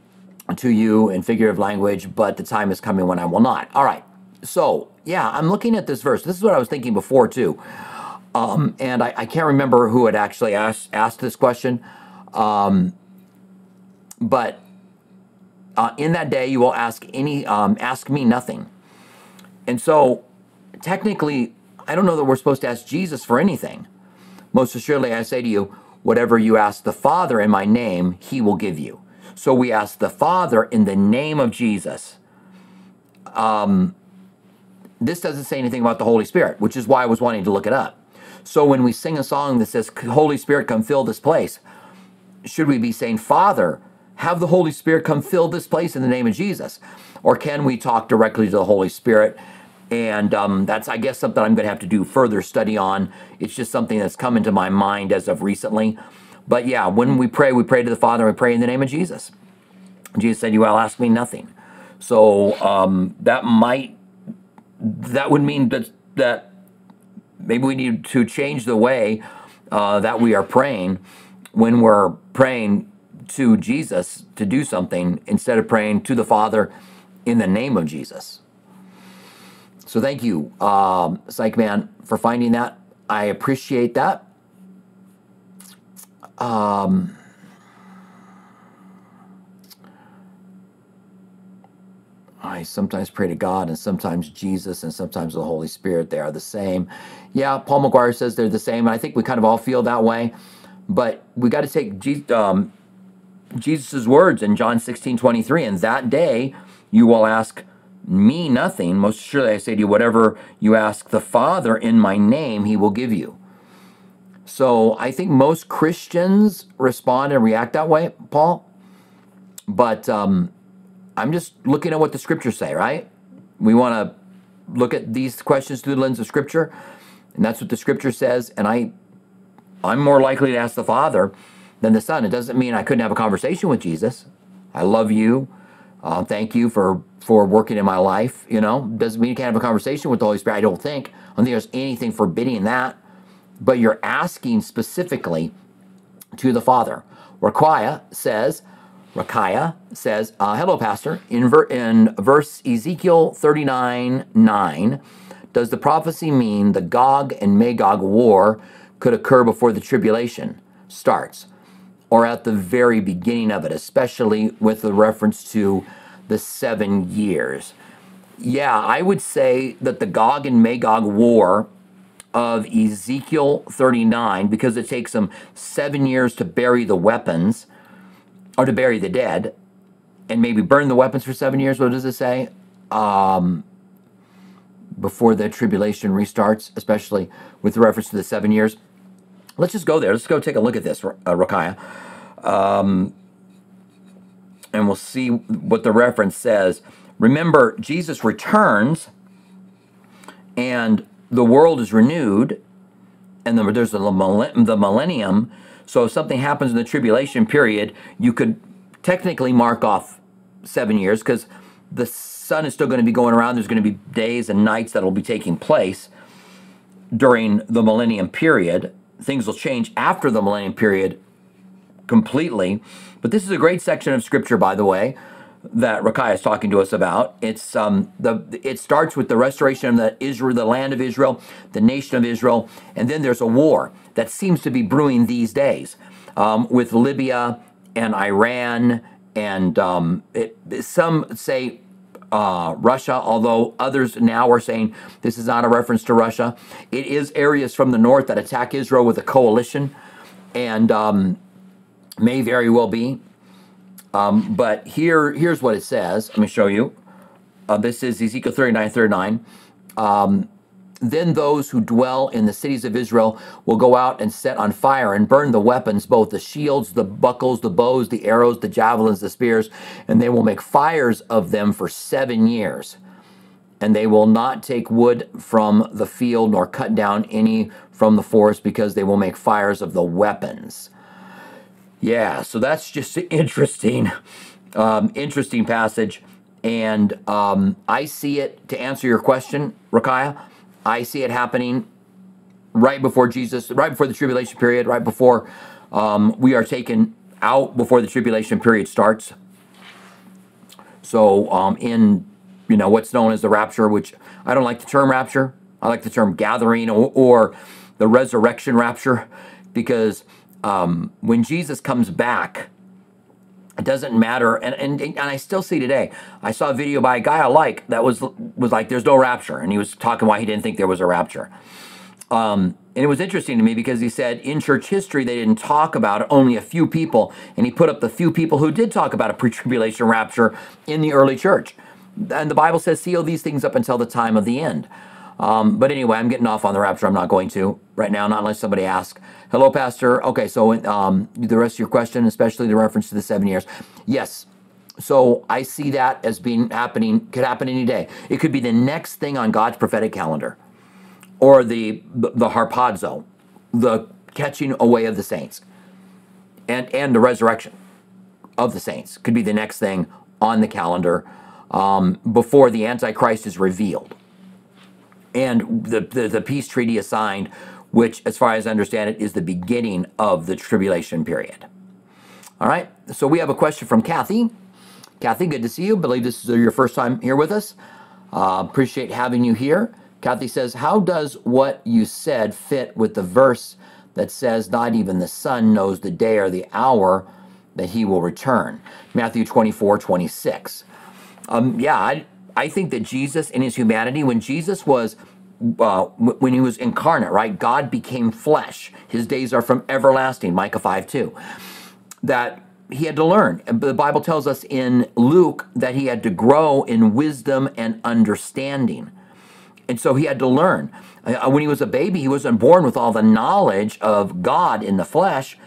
to you in figurative language, but the time is coming when I will not. All right. So, yeah, I'm looking at this verse. This is what I was thinking before, too. Um, and I, I, can't remember who had actually asked, asked this question. Um, but uh, in that day, you will ask any, um, ask me nothing. And so, technically, I don't know that we're supposed to ask Jesus for anything. Most assuredly, I say to you, whatever you ask the Father in my name, he will give you. So we ask the Father in the name of Jesus. Um, this doesn't say anything about the Holy Spirit, which is why I was wanting to look it up. So when we sing a song that says, Holy Spirit, come fill this place, should we be saying, Father, have the Holy Spirit come fill this place in the name of Jesus? Or can we talk directly to the Holy Spirit? And um, that's, I guess, something I'm going to have to do further study on. It's just something that's come into my mind as of recently. But yeah, when we pray, we pray to the Father, and we pray in the name of Jesus. Jesus said, You will ask me nothing. So um, that might that would mean that that maybe we need to change the way uh, that we are praying when we're praying to Jesus to do something instead of praying to the Father in the name of Jesus. So thank you, um, Psych Man, for finding that. I appreciate that. Um, I sometimes pray to God and sometimes Jesus and sometimes the Holy Spirit. They are the same. Yeah, Paul McGuire says they're the same. And I think we kind of all feel that way. But we got to take um, Jesus' words in John 16 23. And that day you will ask me nothing. Most surely I say to you, whatever you ask the Father in my name, he will give you. So I think most Christians respond and react that way, Paul. But um, I'm just looking at what the scriptures say, right? We want to look at these questions through the lens of scripture, and that's what the scripture says. And I, I'm more likely to ask the Father than the Son. It doesn't mean I couldn't have a conversation with Jesus. I love you. Uh, thank you for for working in my life. You know, doesn't mean you can't have a conversation with the Holy Spirit. I don't think. I don't think there's anything forbidding that. But you're asking specifically to the Father. Raquia says, Rakaya says, uh, Hello, Pastor. In, ver- in verse Ezekiel 39 9, does the prophecy mean the Gog and Magog war could occur before the tribulation starts or at the very beginning of it, especially with the reference to the seven years? Yeah, I would say that the Gog and Magog war of Ezekiel 39, because it takes them seven years to bury the weapons or to bury the dead and maybe burn the weapons for seven years. What does it say? Um, before the tribulation restarts, especially with reference to the seven years. Let's just go there. Let's go take a look at this, uh. Um, and we'll see what the reference says. Remember, Jesus returns and the world is renewed, and there's the millennium so if something happens in the tribulation period, you could technically mark off seven years because the sun is still going to be going around. There's going to be days and nights that will be taking place during the millennium period. Things will change after the millennium period completely. But this is a great section of scripture, by the way, that Rakai is talking to us about. It's um, the it starts with the restoration of the Israel, the land of Israel, the nation of Israel, and then there's a war that seems to be brewing these days um, with Libya and Iran, and um, it, some say uh, Russia, although others now are saying this is not a reference to Russia. It is areas from the north that attack Israel with a coalition, and um, may very well be. Um, but here, here's what it says. Let me show you. Uh, this is Ezekiel 39 39. Um, then those who dwell in the cities of Israel will go out and set on fire and burn the weapons, both the shields, the buckles, the bows, the arrows, the javelins, the spears, and they will make fires of them for seven years. And they will not take wood from the field nor cut down any from the forest because they will make fires of the weapons. Yeah, so that's just an interesting, um, interesting passage. And um, I see it to answer your question, Rakaya. I see it happening right before Jesus, right before the tribulation period, right before um, we are taken out before the tribulation period starts. So, um, in you know what's known as the rapture, which I don't like the term rapture. I like the term gathering or, or the resurrection rapture, because um, when Jesus comes back, it doesn't matter. And, and, and I still see today. I saw a video by a guy I like that was was like, "There's no rapture," and he was talking why he didn't think there was a rapture. Um, and it was interesting to me because he said in church history they didn't talk about it, only a few people, and he put up the few people who did talk about a pre-tribulation rapture in the early church. And the Bible says, "Seal these things up until the time of the end." Um, but anyway, I'm getting off on the rapture. I'm not going to right now, not unless somebody asks. Hello, Pastor. Okay, so um, the rest of your question, especially the reference to the seven years. Yes. So I see that as being happening, could happen any day. It could be the next thing on God's prophetic calendar, or the the harpazo, the catching away of the saints, and and the resurrection of the saints could be the next thing on the calendar um, before the Antichrist is revealed and the, the, the peace treaty is signed, which, as far as I understand it, is the beginning of the tribulation period. All right, so we have a question from Kathy. Kathy, good to see you. Believe this is your first time here with us. Uh, appreciate having you here. Kathy says, How does what you said fit with the verse that says, Not even the Son knows the day or the hour that he will return? Matthew 24, 26. Um, yeah, I, I think that Jesus in his humanity, when Jesus was uh, when he was incarnate, right? God became flesh. His days are from everlasting, Micah 5 2. That he had to learn. The Bible tells us in Luke that he had to grow in wisdom and understanding. And so he had to learn. Uh, when he was a baby, he wasn't born with all the knowledge of God in the flesh.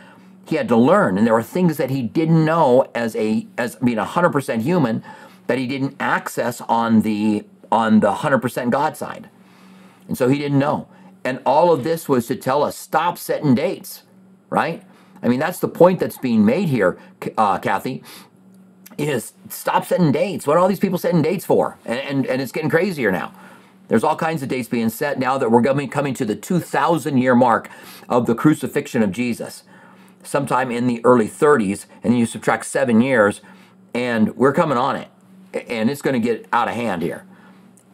He had to learn. And there were things that he didn't know as a as being 100% human that he didn't access on the on the 100% God side. And so he didn't know. And all of this was to tell us stop setting dates, right? I mean, that's the point that's being made here, uh, Kathy, is stop setting dates. What are all these people setting dates for? And, and, and it's getting crazier now. There's all kinds of dates being set now that we're coming, coming to the 2,000 year mark of the crucifixion of Jesus, sometime in the early 30s, and then you subtract seven years, and we're coming on it and it's going to get out of hand here.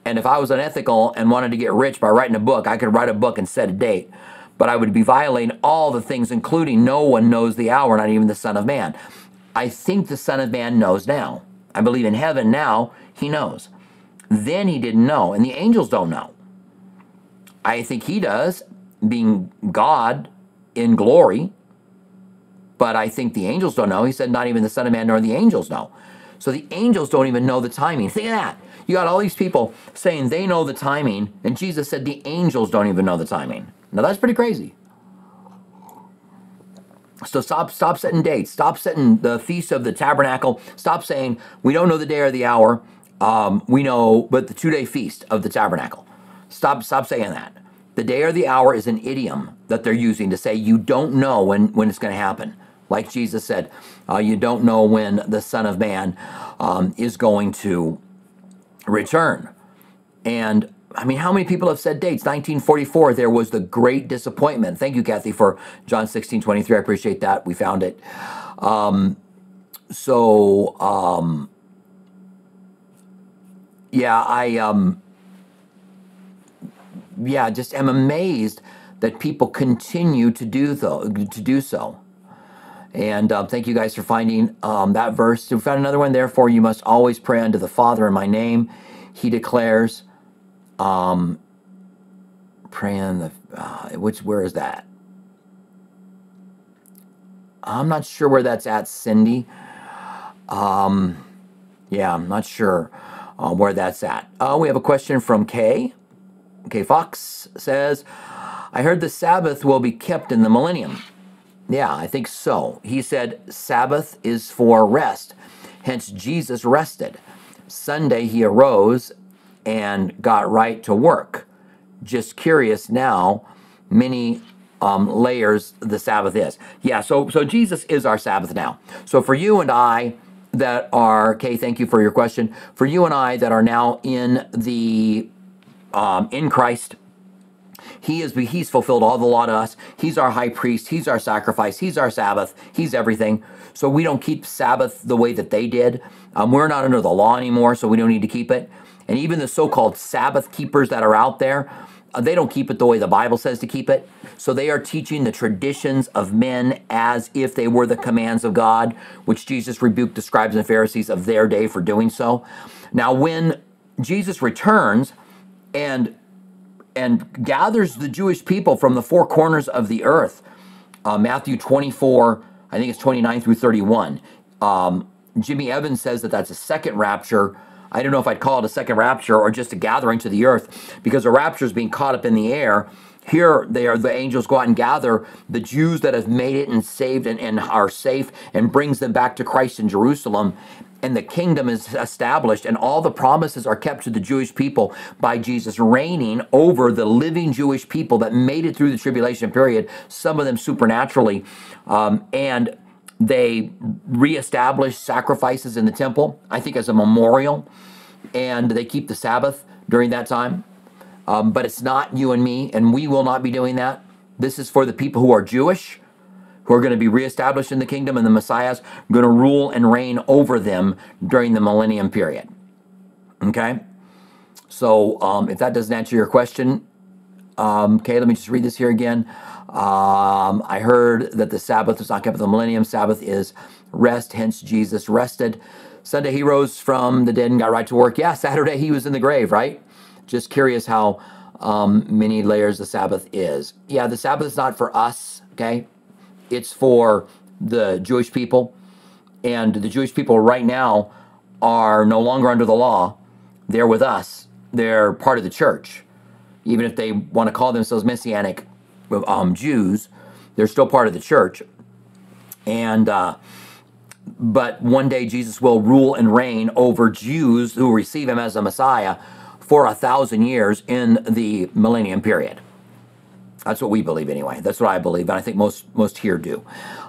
And if I was unethical and wanted to get rich by writing a book, I could write a book and set a date. But I would be violating all the things, including no one knows the hour, not even the Son of Man. I think the Son of Man knows now. I believe in heaven now, he knows. Then he didn't know, and the angels don't know. I think he does, being God in glory. But I think the angels don't know. He said, not even the Son of Man nor the angels know. So the angels don't even know the timing. Think of that. You got all these people saying they know the timing, and Jesus said the angels don't even know the timing. Now that's pretty crazy. So stop stop setting dates. Stop setting the feast of the tabernacle. Stop saying we don't know the day or the hour. Um, we know, but the two day feast of the tabernacle. Stop stop saying that. The day or the hour is an idiom that they're using to say you don't know when when it's going to happen. Like Jesus said, uh, you don't know when the Son of Man um, is going to return. And I mean, how many people have said dates? 1944, there was the great disappointment. Thank you, Kathy, for John 16 23. I appreciate that. We found it. Um, so, um, yeah, I, um, yeah, just am amazed that people continue to do though to do so And um, thank you guys for finding um, that verse. We found another one. Therefore, you must always pray unto the Father in my name. He declares, um, pray in the, uh, which, where is that? I'm not sure where that's at, Cindy. Um, yeah, I'm not sure uh, where that's at. Uh, we have a question from Kay. Kay Fox says, I heard the Sabbath will be kept in the millennium. Yeah, I think so. He said Sabbath is for rest. Hence, Jesus rested. Sunday, he arose and got right to work. Just curious now, many um, layers the Sabbath is. Yeah, so so Jesus is our Sabbath now. So for you and I that are, okay, thank you for your question. For you and I that are now in the um, in Christ, he is he's fulfilled all the law to us. He's our high priest. He's our sacrifice. He's our Sabbath. He's everything. So we don't keep Sabbath the way that they did. Um, we're not under the law anymore, so we don't need to keep it. And even the so-called Sabbath keepers that are out there, uh, they don't keep it the way the Bible says to keep it. So they are teaching the traditions of men as if they were the commands of God, which Jesus rebuked the scribes and Pharisees of their day for doing so. Now, when Jesus returns and and gathers the Jewish people from the four corners of the earth. Uh, Matthew 24, I think it's 29 through 31. Um, Jimmy Evans says that that's a second rapture. I don't know if I'd call it a second rapture or just a gathering to the earth because a rapture is being caught up in the air. Here, they are the angels go out and gather the Jews that have made it and saved and, and are safe and brings them back to Christ in Jerusalem and the kingdom is established, and all the promises are kept to the Jewish people by Jesus reigning over the living Jewish people that made it through the tribulation period, some of them supernaturally. Um, and they reestablish sacrifices in the temple, I think, as a memorial, and they keep the Sabbath during that time. Um, but it's not you and me, and we will not be doing that. This is for the people who are Jewish who are going to be reestablished in the kingdom, and the Messiah is going to rule and reign over them during the millennium period. Okay? So, um, if that doesn't answer your question, um, okay, let me just read this here again. Um, I heard that the Sabbath was not kept the millennium. Sabbath is rest, hence Jesus rested. Sunday he rose from the dead and got right to work. Yeah, Saturday he was in the grave, right? Just curious how um, many layers the Sabbath is. Yeah, the Sabbath is not for us, okay? It's for the Jewish people. And the Jewish people right now are no longer under the law. They're with us. They're part of the church. Even if they want to call themselves Messianic um, Jews, they're still part of the church. And, uh, but one day Jesus will rule and reign over Jews who receive him as a Messiah for a thousand years in the millennium period. That's what we believe anyway. That's what I believe, and I think most most here do.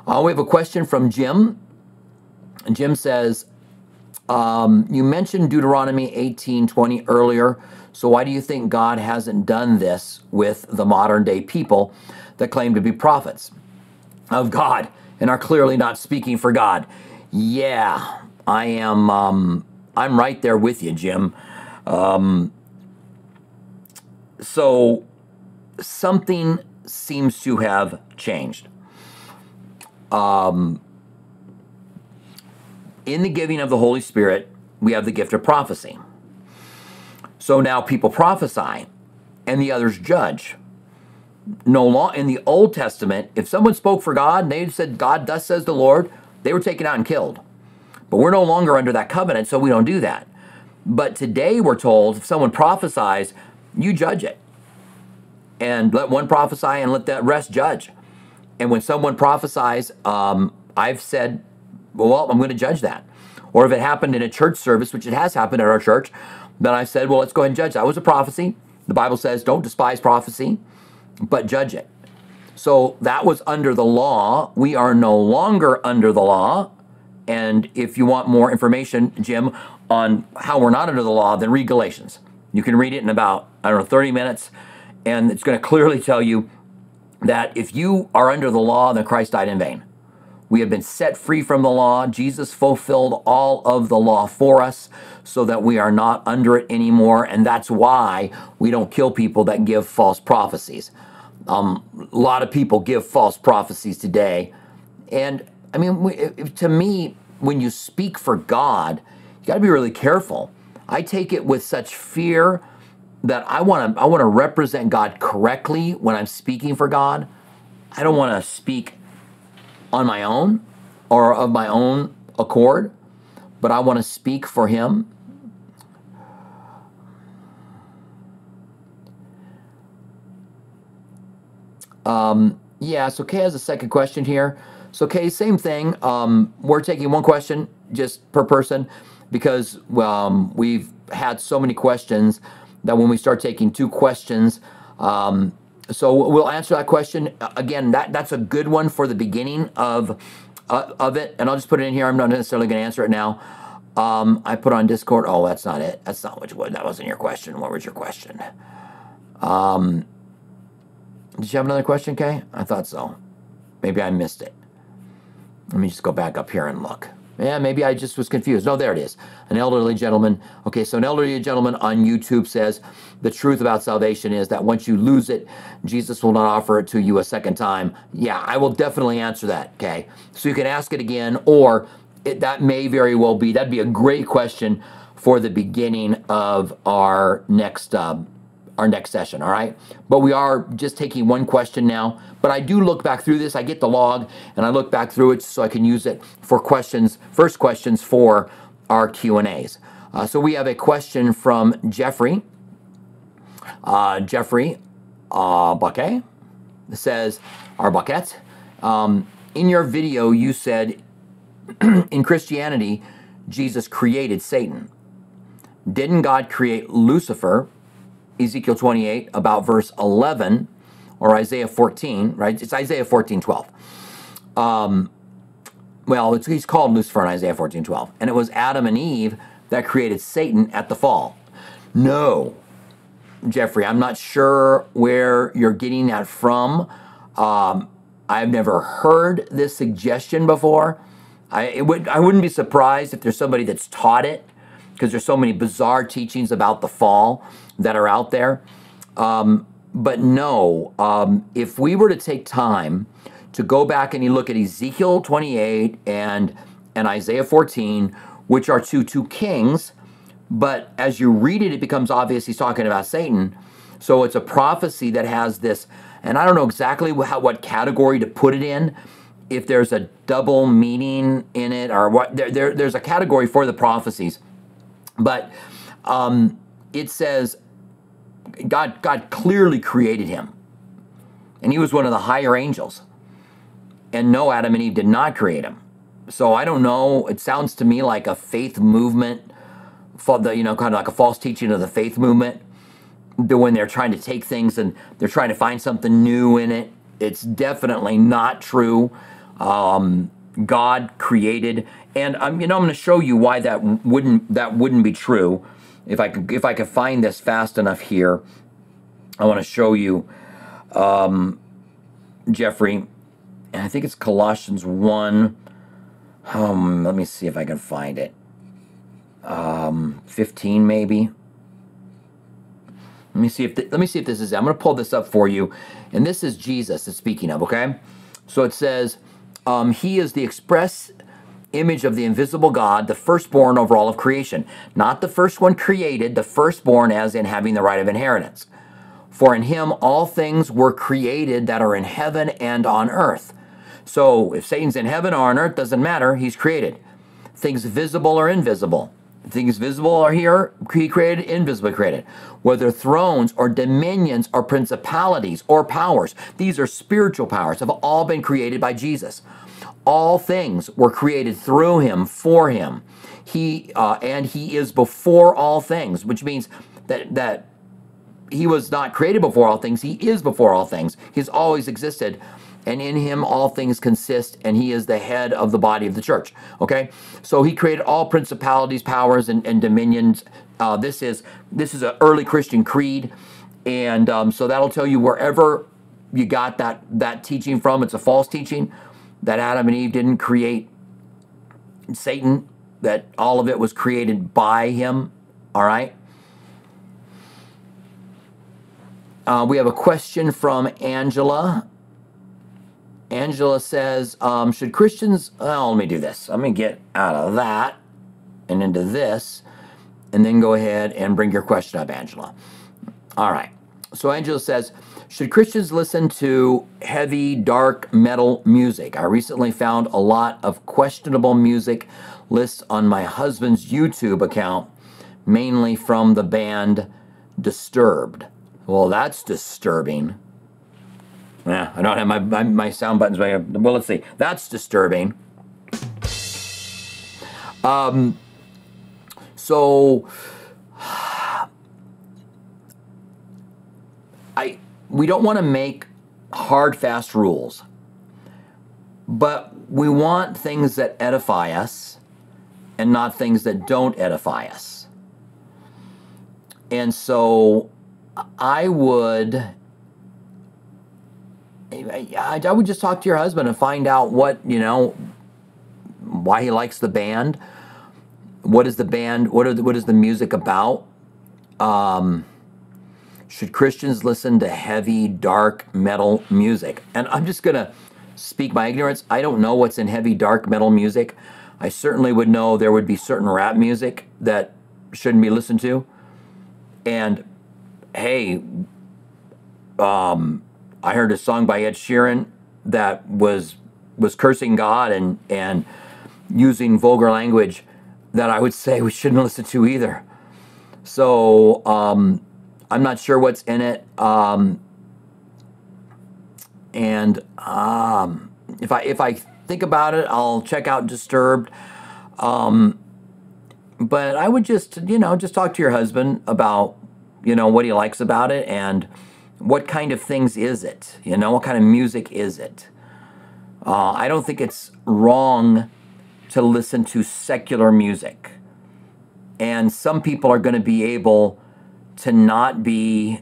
Uh, we have a question from Jim. Jim says, um, "You mentioned Deuteronomy 18:20 earlier. So why do you think God hasn't done this with the modern day people that claim to be prophets of God and are clearly not speaking for God?" Yeah, I am. Um, I'm right there with you, Jim. Um, so something seems to have changed. Um, in the giving of the Holy Spirit, we have the gift of prophecy. So now people prophesy and the others judge. No law in the Old Testament, if someone spoke for God and they said, God thus says the Lord, they were taken out and killed. But we're no longer under that covenant, so we don't do that. But today we're told if someone prophesies, you judge it and let one prophesy and let the rest judge. And when someone prophesies, um, I've said, well, I'm going to judge that. Or if it happened in a church service, which it has happened at our church, then I said, well, let's go ahead and judge. That was a prophecy. The Bible says, don't despise prophecy, but judge it. So that was under the law. We are no longer under the law. And if you want more information, Jim, on how we're not under the law, then read Galatians. You can read it in about, I don't know, 30 minutes and it's going to clearly tell you that if you are under the law, then Christ died in vain. We have been set free from the law. Jesus fulfilled all of the law for us so that we are not under it anymore. And that's why we don't kill people that give false prophecies. Um, a lot of people give false prophecies today. And I mean, to me, when you speak for God, you got to be really careful. I take it with such fear that I want to I want to represent God correctly when I'm speaking for God. I don't want to speak on my own or of my own accord, but I want to speak for him. Um, yeah, so Kay has a second question here. So Kay, same thing. Um, we're taking one question just per person because um, we've had so many questions that when we start taking two questions, um, so we'll answer that question again. That that's a good one for the beginning of uh, of it, and I'll just put it in here. I'm not necessarily going to answer it now. Um, I put on Discord. Oh, that's not it. That's not which one. That wasn't your question. What was your question? Um, did you have another question, Kay? I thought so. Maybe I missed it. Let me just go back up here and look. Yeah, maybe I just was confused. No, there it is. An elderly gentleman. Okay, so an elderly gentleman on YouTube says the truth about salvation is that once you lose it, Jesus will not offer it to you a second time. Yeah, I will definitely answer that. Okay, so you can ask it again, or it, that may very well be. That'd be a great question for the beginning of our next um, our next session, all right? But we are just taking one question now. But I do look back through this. I get the log and I look back through it so I can use it for questions, first questions for our Q&As. Uh, so we have a question from Jeffrey. Uh, Jeffrey uh, Bucket says, our Bucket, um, in your video you said in Christianity, Jesus created Satan. Didn't God create Lucifer, Ezekiel 28, about verse 11, or Isaiah 14, right? It's Isaiah 14, 12. Um, well, he's called Lucifer in Isaiah 14, 12. And it was Adam and Eve that created Satan at the fall. No, Jeffrey, I'm not sure where you're getting that from. Um, I've never heard this suggestion before. I, would, I wouldn't be surprised if there's somebody that's taught it because there's so many bizarre teachings about the fall that are out there. Um, but no, um, if we were to take time to go back and you look at Ezekiel 28 and and Isaiah 14, which are two two kings, but as you read it, it becomes obvious he's talking about Satan. So it's a prophecy that has this, and I don't know exactly how, what category to put it in. If there's a double meaning in it, or what, there, there there's a category for the prophecies, but um, it says God God clearly created him, and he was one of the higher angels. And no, Adam and Eve did not create him. So I don't know. It sounds to me like a faith movement, for the you know, kind of like a false teaching of the faith movement. When they're trying to take things and they're trying to find something new in it. It's definitely not true. Um, God created, and um, you know, I'm going to show you why that wouldn't that wouldn't be true. If I could if I could find this fast enough here, I want to show you, um, Jeffrey, and I think it's Colossians one. Um, let me see if I can find it. Um, 15 maybe. Let me see if let me see if this is. I'm going to pull this up for you, and this is Jesus is speaking of. Okay, so it says, um, "He is the express image of the invisible God, the firstborn over all of creation, not the first one created, the firstborn as in having the right of inheritance. For in Him all things were created that are in heaven and on earth." So if Satan's in heaven or on earth, doesn't matter. He's created. Things visible or invisible. Things visible are here, he created, invisibly created. Whether thrones or dominions or principalities or powers, these are spiritual powers, have all been created by Jesus. All things were created through him, for him. He uh, and he is before all things, which means that that he was not created before all things. He is before all things. He's always existed and in him all things consist, and he is the head of the body of the church. Okay, so he created all principalities, powers, and, and dominions. Uh, this is this is an early Christian creed, and um, so that'll tell you wherever you got that that teaching from. It's a false teaching that Adam and Eve didn't create Satan. That all of it was created by him. All right. Uh, we have a question from Angela. Angela says, um, should Christians, well, let me do this. Let me get out of that and into this, and then go ahead and bring your question up, Angela. All right. So Angela says, should Christians listen to heavy, dark metal music? I recently found a lot of questionable music lists on my husband's YouTube account, mainly from the band Disturbed. Well, that's disturbing. Yeah, I don't have my, my, my sound buttons. Well, let's see. That's disturbing. Um, so, I we don't want to make hard, fast rules, but we want things that edify us and not things that don't edify us. And so I would I, would just talk to your husband and find out what, you know, why he likes the band. What is the band? What are the, what is the music about? Um, should Christians listen to heavy, dark metal music? And I'm just gonna speak my ignorance. I don't know what's in heavy, dark metal music. I certainly would know there would be certain rap music that shouldn't be listened to. And hey, um, I heard a song by Ed Sheeran that was was cursing God and and using vulgar language that I would say we shouldn't listen to either. So um, I'm not sure what's in it. Um, and um, if I if I think about it, I'll check out Disturbed. Um, but I would just you know just talk to your husband about you know what he likes about it and what kind of things is it? You know, what kind of music is it? Uh, I don't think it's wrong to listen to secular music. And some people are going to be able to not be,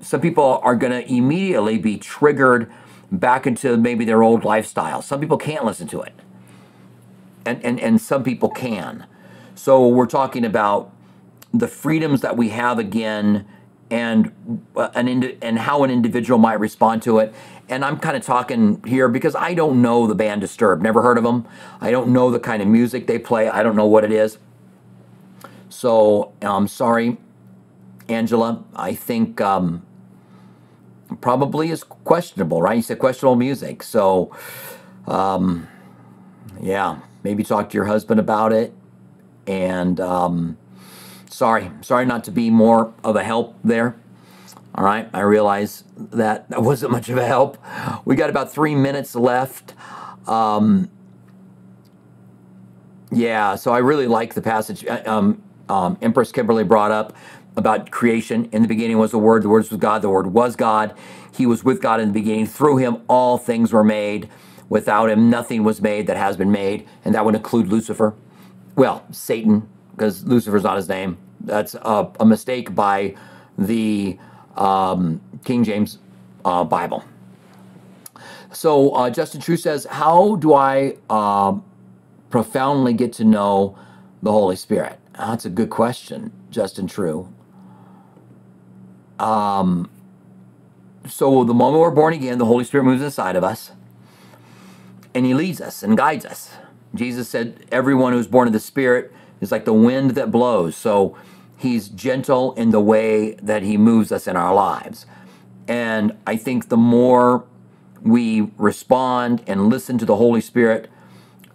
some people are going to immediately be triggered back into maybe their old lifestyle. Some people can't listen to it. And, and, and some people can. So we're talking about the freedoms that we have again and uh, an indi- and how an individual might respond to it. And I'm kind of talking here because I don't know the band Disturbed. Never heard of them. I don't know the kind of music they play. I don't know what it is. So I'm um, sorry, Angela. I think um, probably is questionable, right? You said questionable music. So, um, yeah, maybe talk to your husband about it. And um, sorry, sorry not to be more of a help there. All right, I realize that that wasn't much of a help. We got about three minutes left. Um, yeah, so I really like the passage uh, um, um, Empress Kimberly brought up about creation. In the beginning was the Word, the Word was God, the Word was God. He was with God in the beginning. Through him, all things were made. Without him, nothing was made that has been made, and that would include Lucifer. Well, Satan, because Lucifer's not his name. That's a, a mistake by the um, King James uh, Bible. So uh, Justin True says, How do I uh, profoundly get to know the Holy Spirit? That's a good question, Justin True. Um, so the moment we're born again, the Holy Spirit moves inside of us and he leads us and guides us. Jesus said, Everyone who's born of the Spirit is like the wind that blows. So he's gentle in the way that he moves us in our lives. And I think the more we respond and listen to the Holy Spirit,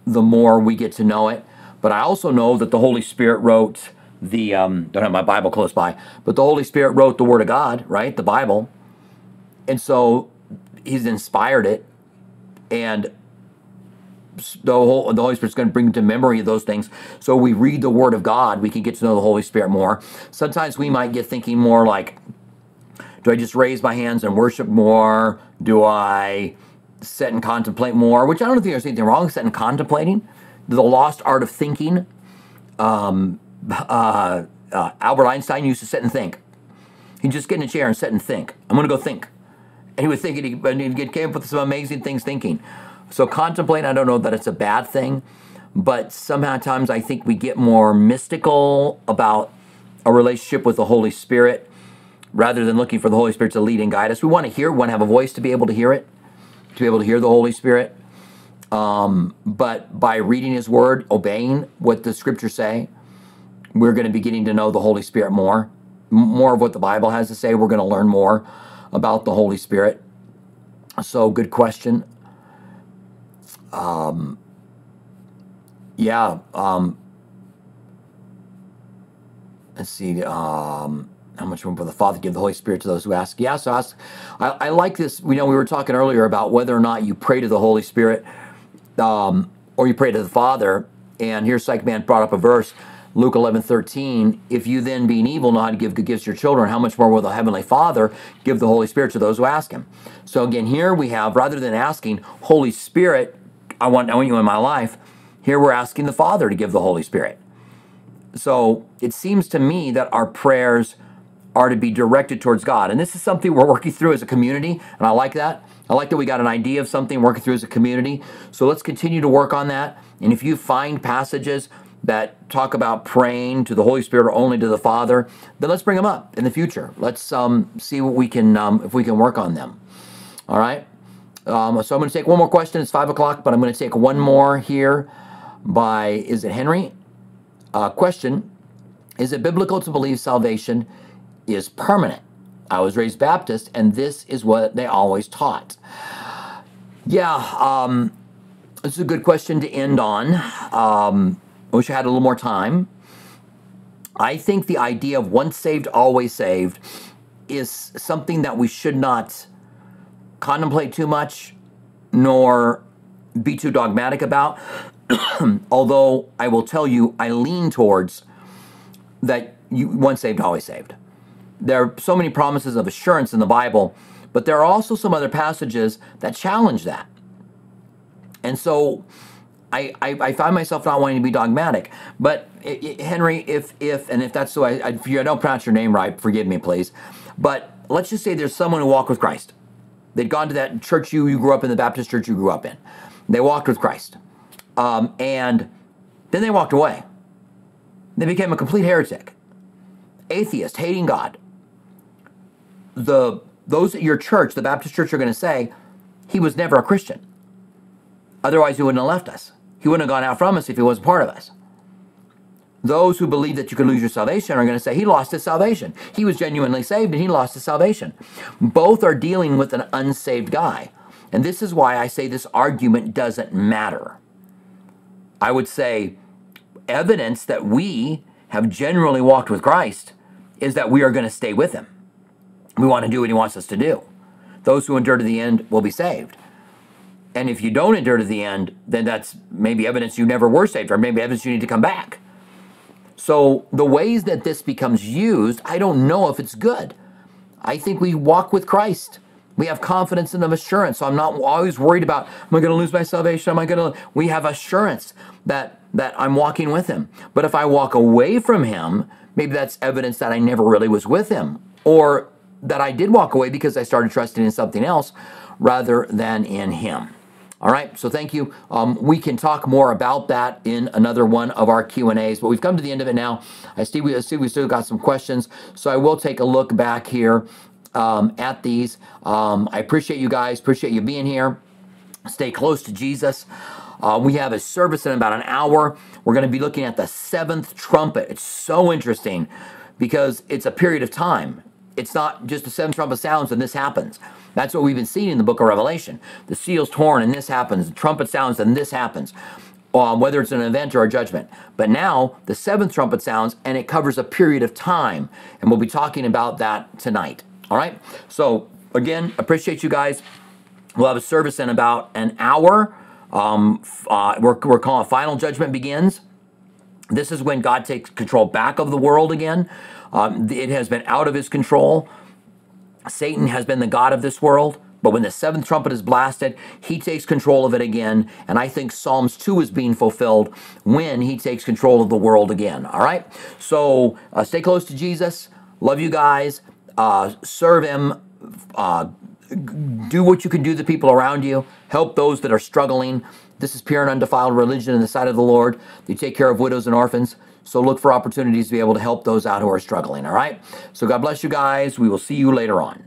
the more we get to know it. But I also know that the Holy Spirit wrote the, um, don't have my Bible close by, but the Holy Spirit wrote the Word of God, right? The Bible. And so he's inspired it. And the, whole, the Holy Spirit's going to bring to memory those things. So we read the Word of God, we can get to know the Holy Spirit more. Sometimes we might get thinking more like, do I just raise my hands and worship more? Do I sit and contemplate more? Which I don't think there's anything wrong with sitting contemplating. The lost art of thinking. Um, uh, uh, Albert Einstein used to sit and think. He'd just get in a chair and sit and think. I'm going to go think. And he would think, and he came up with some amazing things thinking. So contemplate, I don't know that it's a bad thing, but sometimes I think we get more mystical about a relationship with the Holy Spirit rather than looking for the Holy Spirit to lead and guide us. We want to hear, we want to have a voice to be able to hear it. to be able to hear the Holy Spirit. Um, but by reading His Word, obeying what the Scriptures say, we're going to be getting to know the Holy Spirit more. More of what the Bible has to say. We're going to learn more about the Holy Spirit. So, good question. Um, yeah. Um, let's see. Um, how much room for the Father give the Holy Spirit to those who ask? Yeah, so ask. I, I like this. We know we were talking earlier about whether or not you pray to the Holy Spirit um, or you pray to the Father. And here, Psych Man brought up a verse, Luke 11, 13. If you then, being evil, know how to give good gifts to your children, how much more will the Heavenly Father give the Holy Spirit to those who ask Him? So again, here we have, rather than asking, Holy Spirit, I want, I want you in my life, here we're asking the Father to give the Holy Spirit. So it seems to me that our prayers are to be directed towards God. And this is something we're working through as a community, and I like that. I like that we got an idea of something working through as a community. So let's continue to work on that. And if you find passages that talk about praying to the Holy Spirit or only to the Father, then let's bring them up in the future. Let's um, see what we can, um, if we can work on them. All right. Um, so I'm going to take one more question. It's five o'clock, but I'm going to take one more here by, is it Henry? Uh, question Is it biblical to believe salvation is permanent? I was raised Baptist, and this is what they always taught. Yeah, um, this is a good question to end on. Um, I wish I had a little more time. I think the idea of once saved, always saved is something that we should not contemplate too much nor be too dogmatic about. Although I will tell you, I lean towards that you once saved, always saved. There are so many promises of assurance in the Bible, but there are also some other passages that challenge that. And so I, I, I find myself not wanting to be dogmatic. But it, it, Henry, if if and if that's the way, I, if you don't pronounce your name right, forgive me, please. But let's just say there's someone who walked with Christ. They'd gone to that church you, you grew up in, the Baptist church you grew up in. They walked with Christ. Um, and then they walked away. They became a complete heretic, atheist, hating God. The those at your church, the Baptist church, are going to say he was never a Christian. Otherwise, he wouldn't have left us. He wouldn't have gone out from us if he wasn't part of us. Those who believe that you can lose your salvation are going to say he lost his salvation. He was genuinely saved and he lost his salvation. Both are dealing with an unsaved guy. And this is why I say this argument doesn't matter. I would say evidence that we have generally walked with Christ is that we are going to stay with him. We want to do what he wants us to do. Those who endure to the end will be saved. And if you don't endure to the end, then that's maybe evidence you never were saved, or maybe evidence you need to come back. So the ways that this becomes used, I don't know if it's good. I think we walk with Christ. We have confidence in the assurance. So I'm not always worried about, am I going to lose my salvation? Am I going to? We have assurance that that I'm walking with Him. But if I walk away from Him, maybe that's evidence that I never really was with Him, or that I did walk away because I started trusting in something else rather than in Him. All right, so thank you. Um, we can talk more about that in another one of our Q and A's, but we've come to the end of it now. I see we I see we still got some questions, so I will take a look back here um, at these. Um, I appreciate you guys. Appreciate you being here. Stay close to Jesus. Uh, we have a service in about an hour. We're going to be looking at the seventh trumpet. It's so interesting because it's a period of time. It's not just the seven trumpet sounds and this happens. That's what we've been seeing in the book of Revelation. The seal's torn and this happens. The trumpet sounds and this happens. Um, whether it's an event or a judgment. But now the seventh trumpet sounds and it covers a period of time. And we'll be talking about that tonight. All right. So again, appreciate you guys. We'll have a service in about an hour. Um, uh, we're, we're calling Final Judgment Begins. This is when God takes control back of the world again. Um, it has been out of his control. Satan has been the God of this world. But when the seventh trumpet is blasted, he takes control of it again. And I think Psalms 2 is being fulfilled when he takes control of the world again. All right? So uh, stay close to Jesus. Love you guys. Uh, serve him. Uh, do what you can do to the people around you. Help those that are struggling. This is pure and undefiled religion in the sight of the Lord. You take care of widows and orphans. So look for opportunities to be able to help those out who are struggling. All right. So God bless you guys. We will see you later on.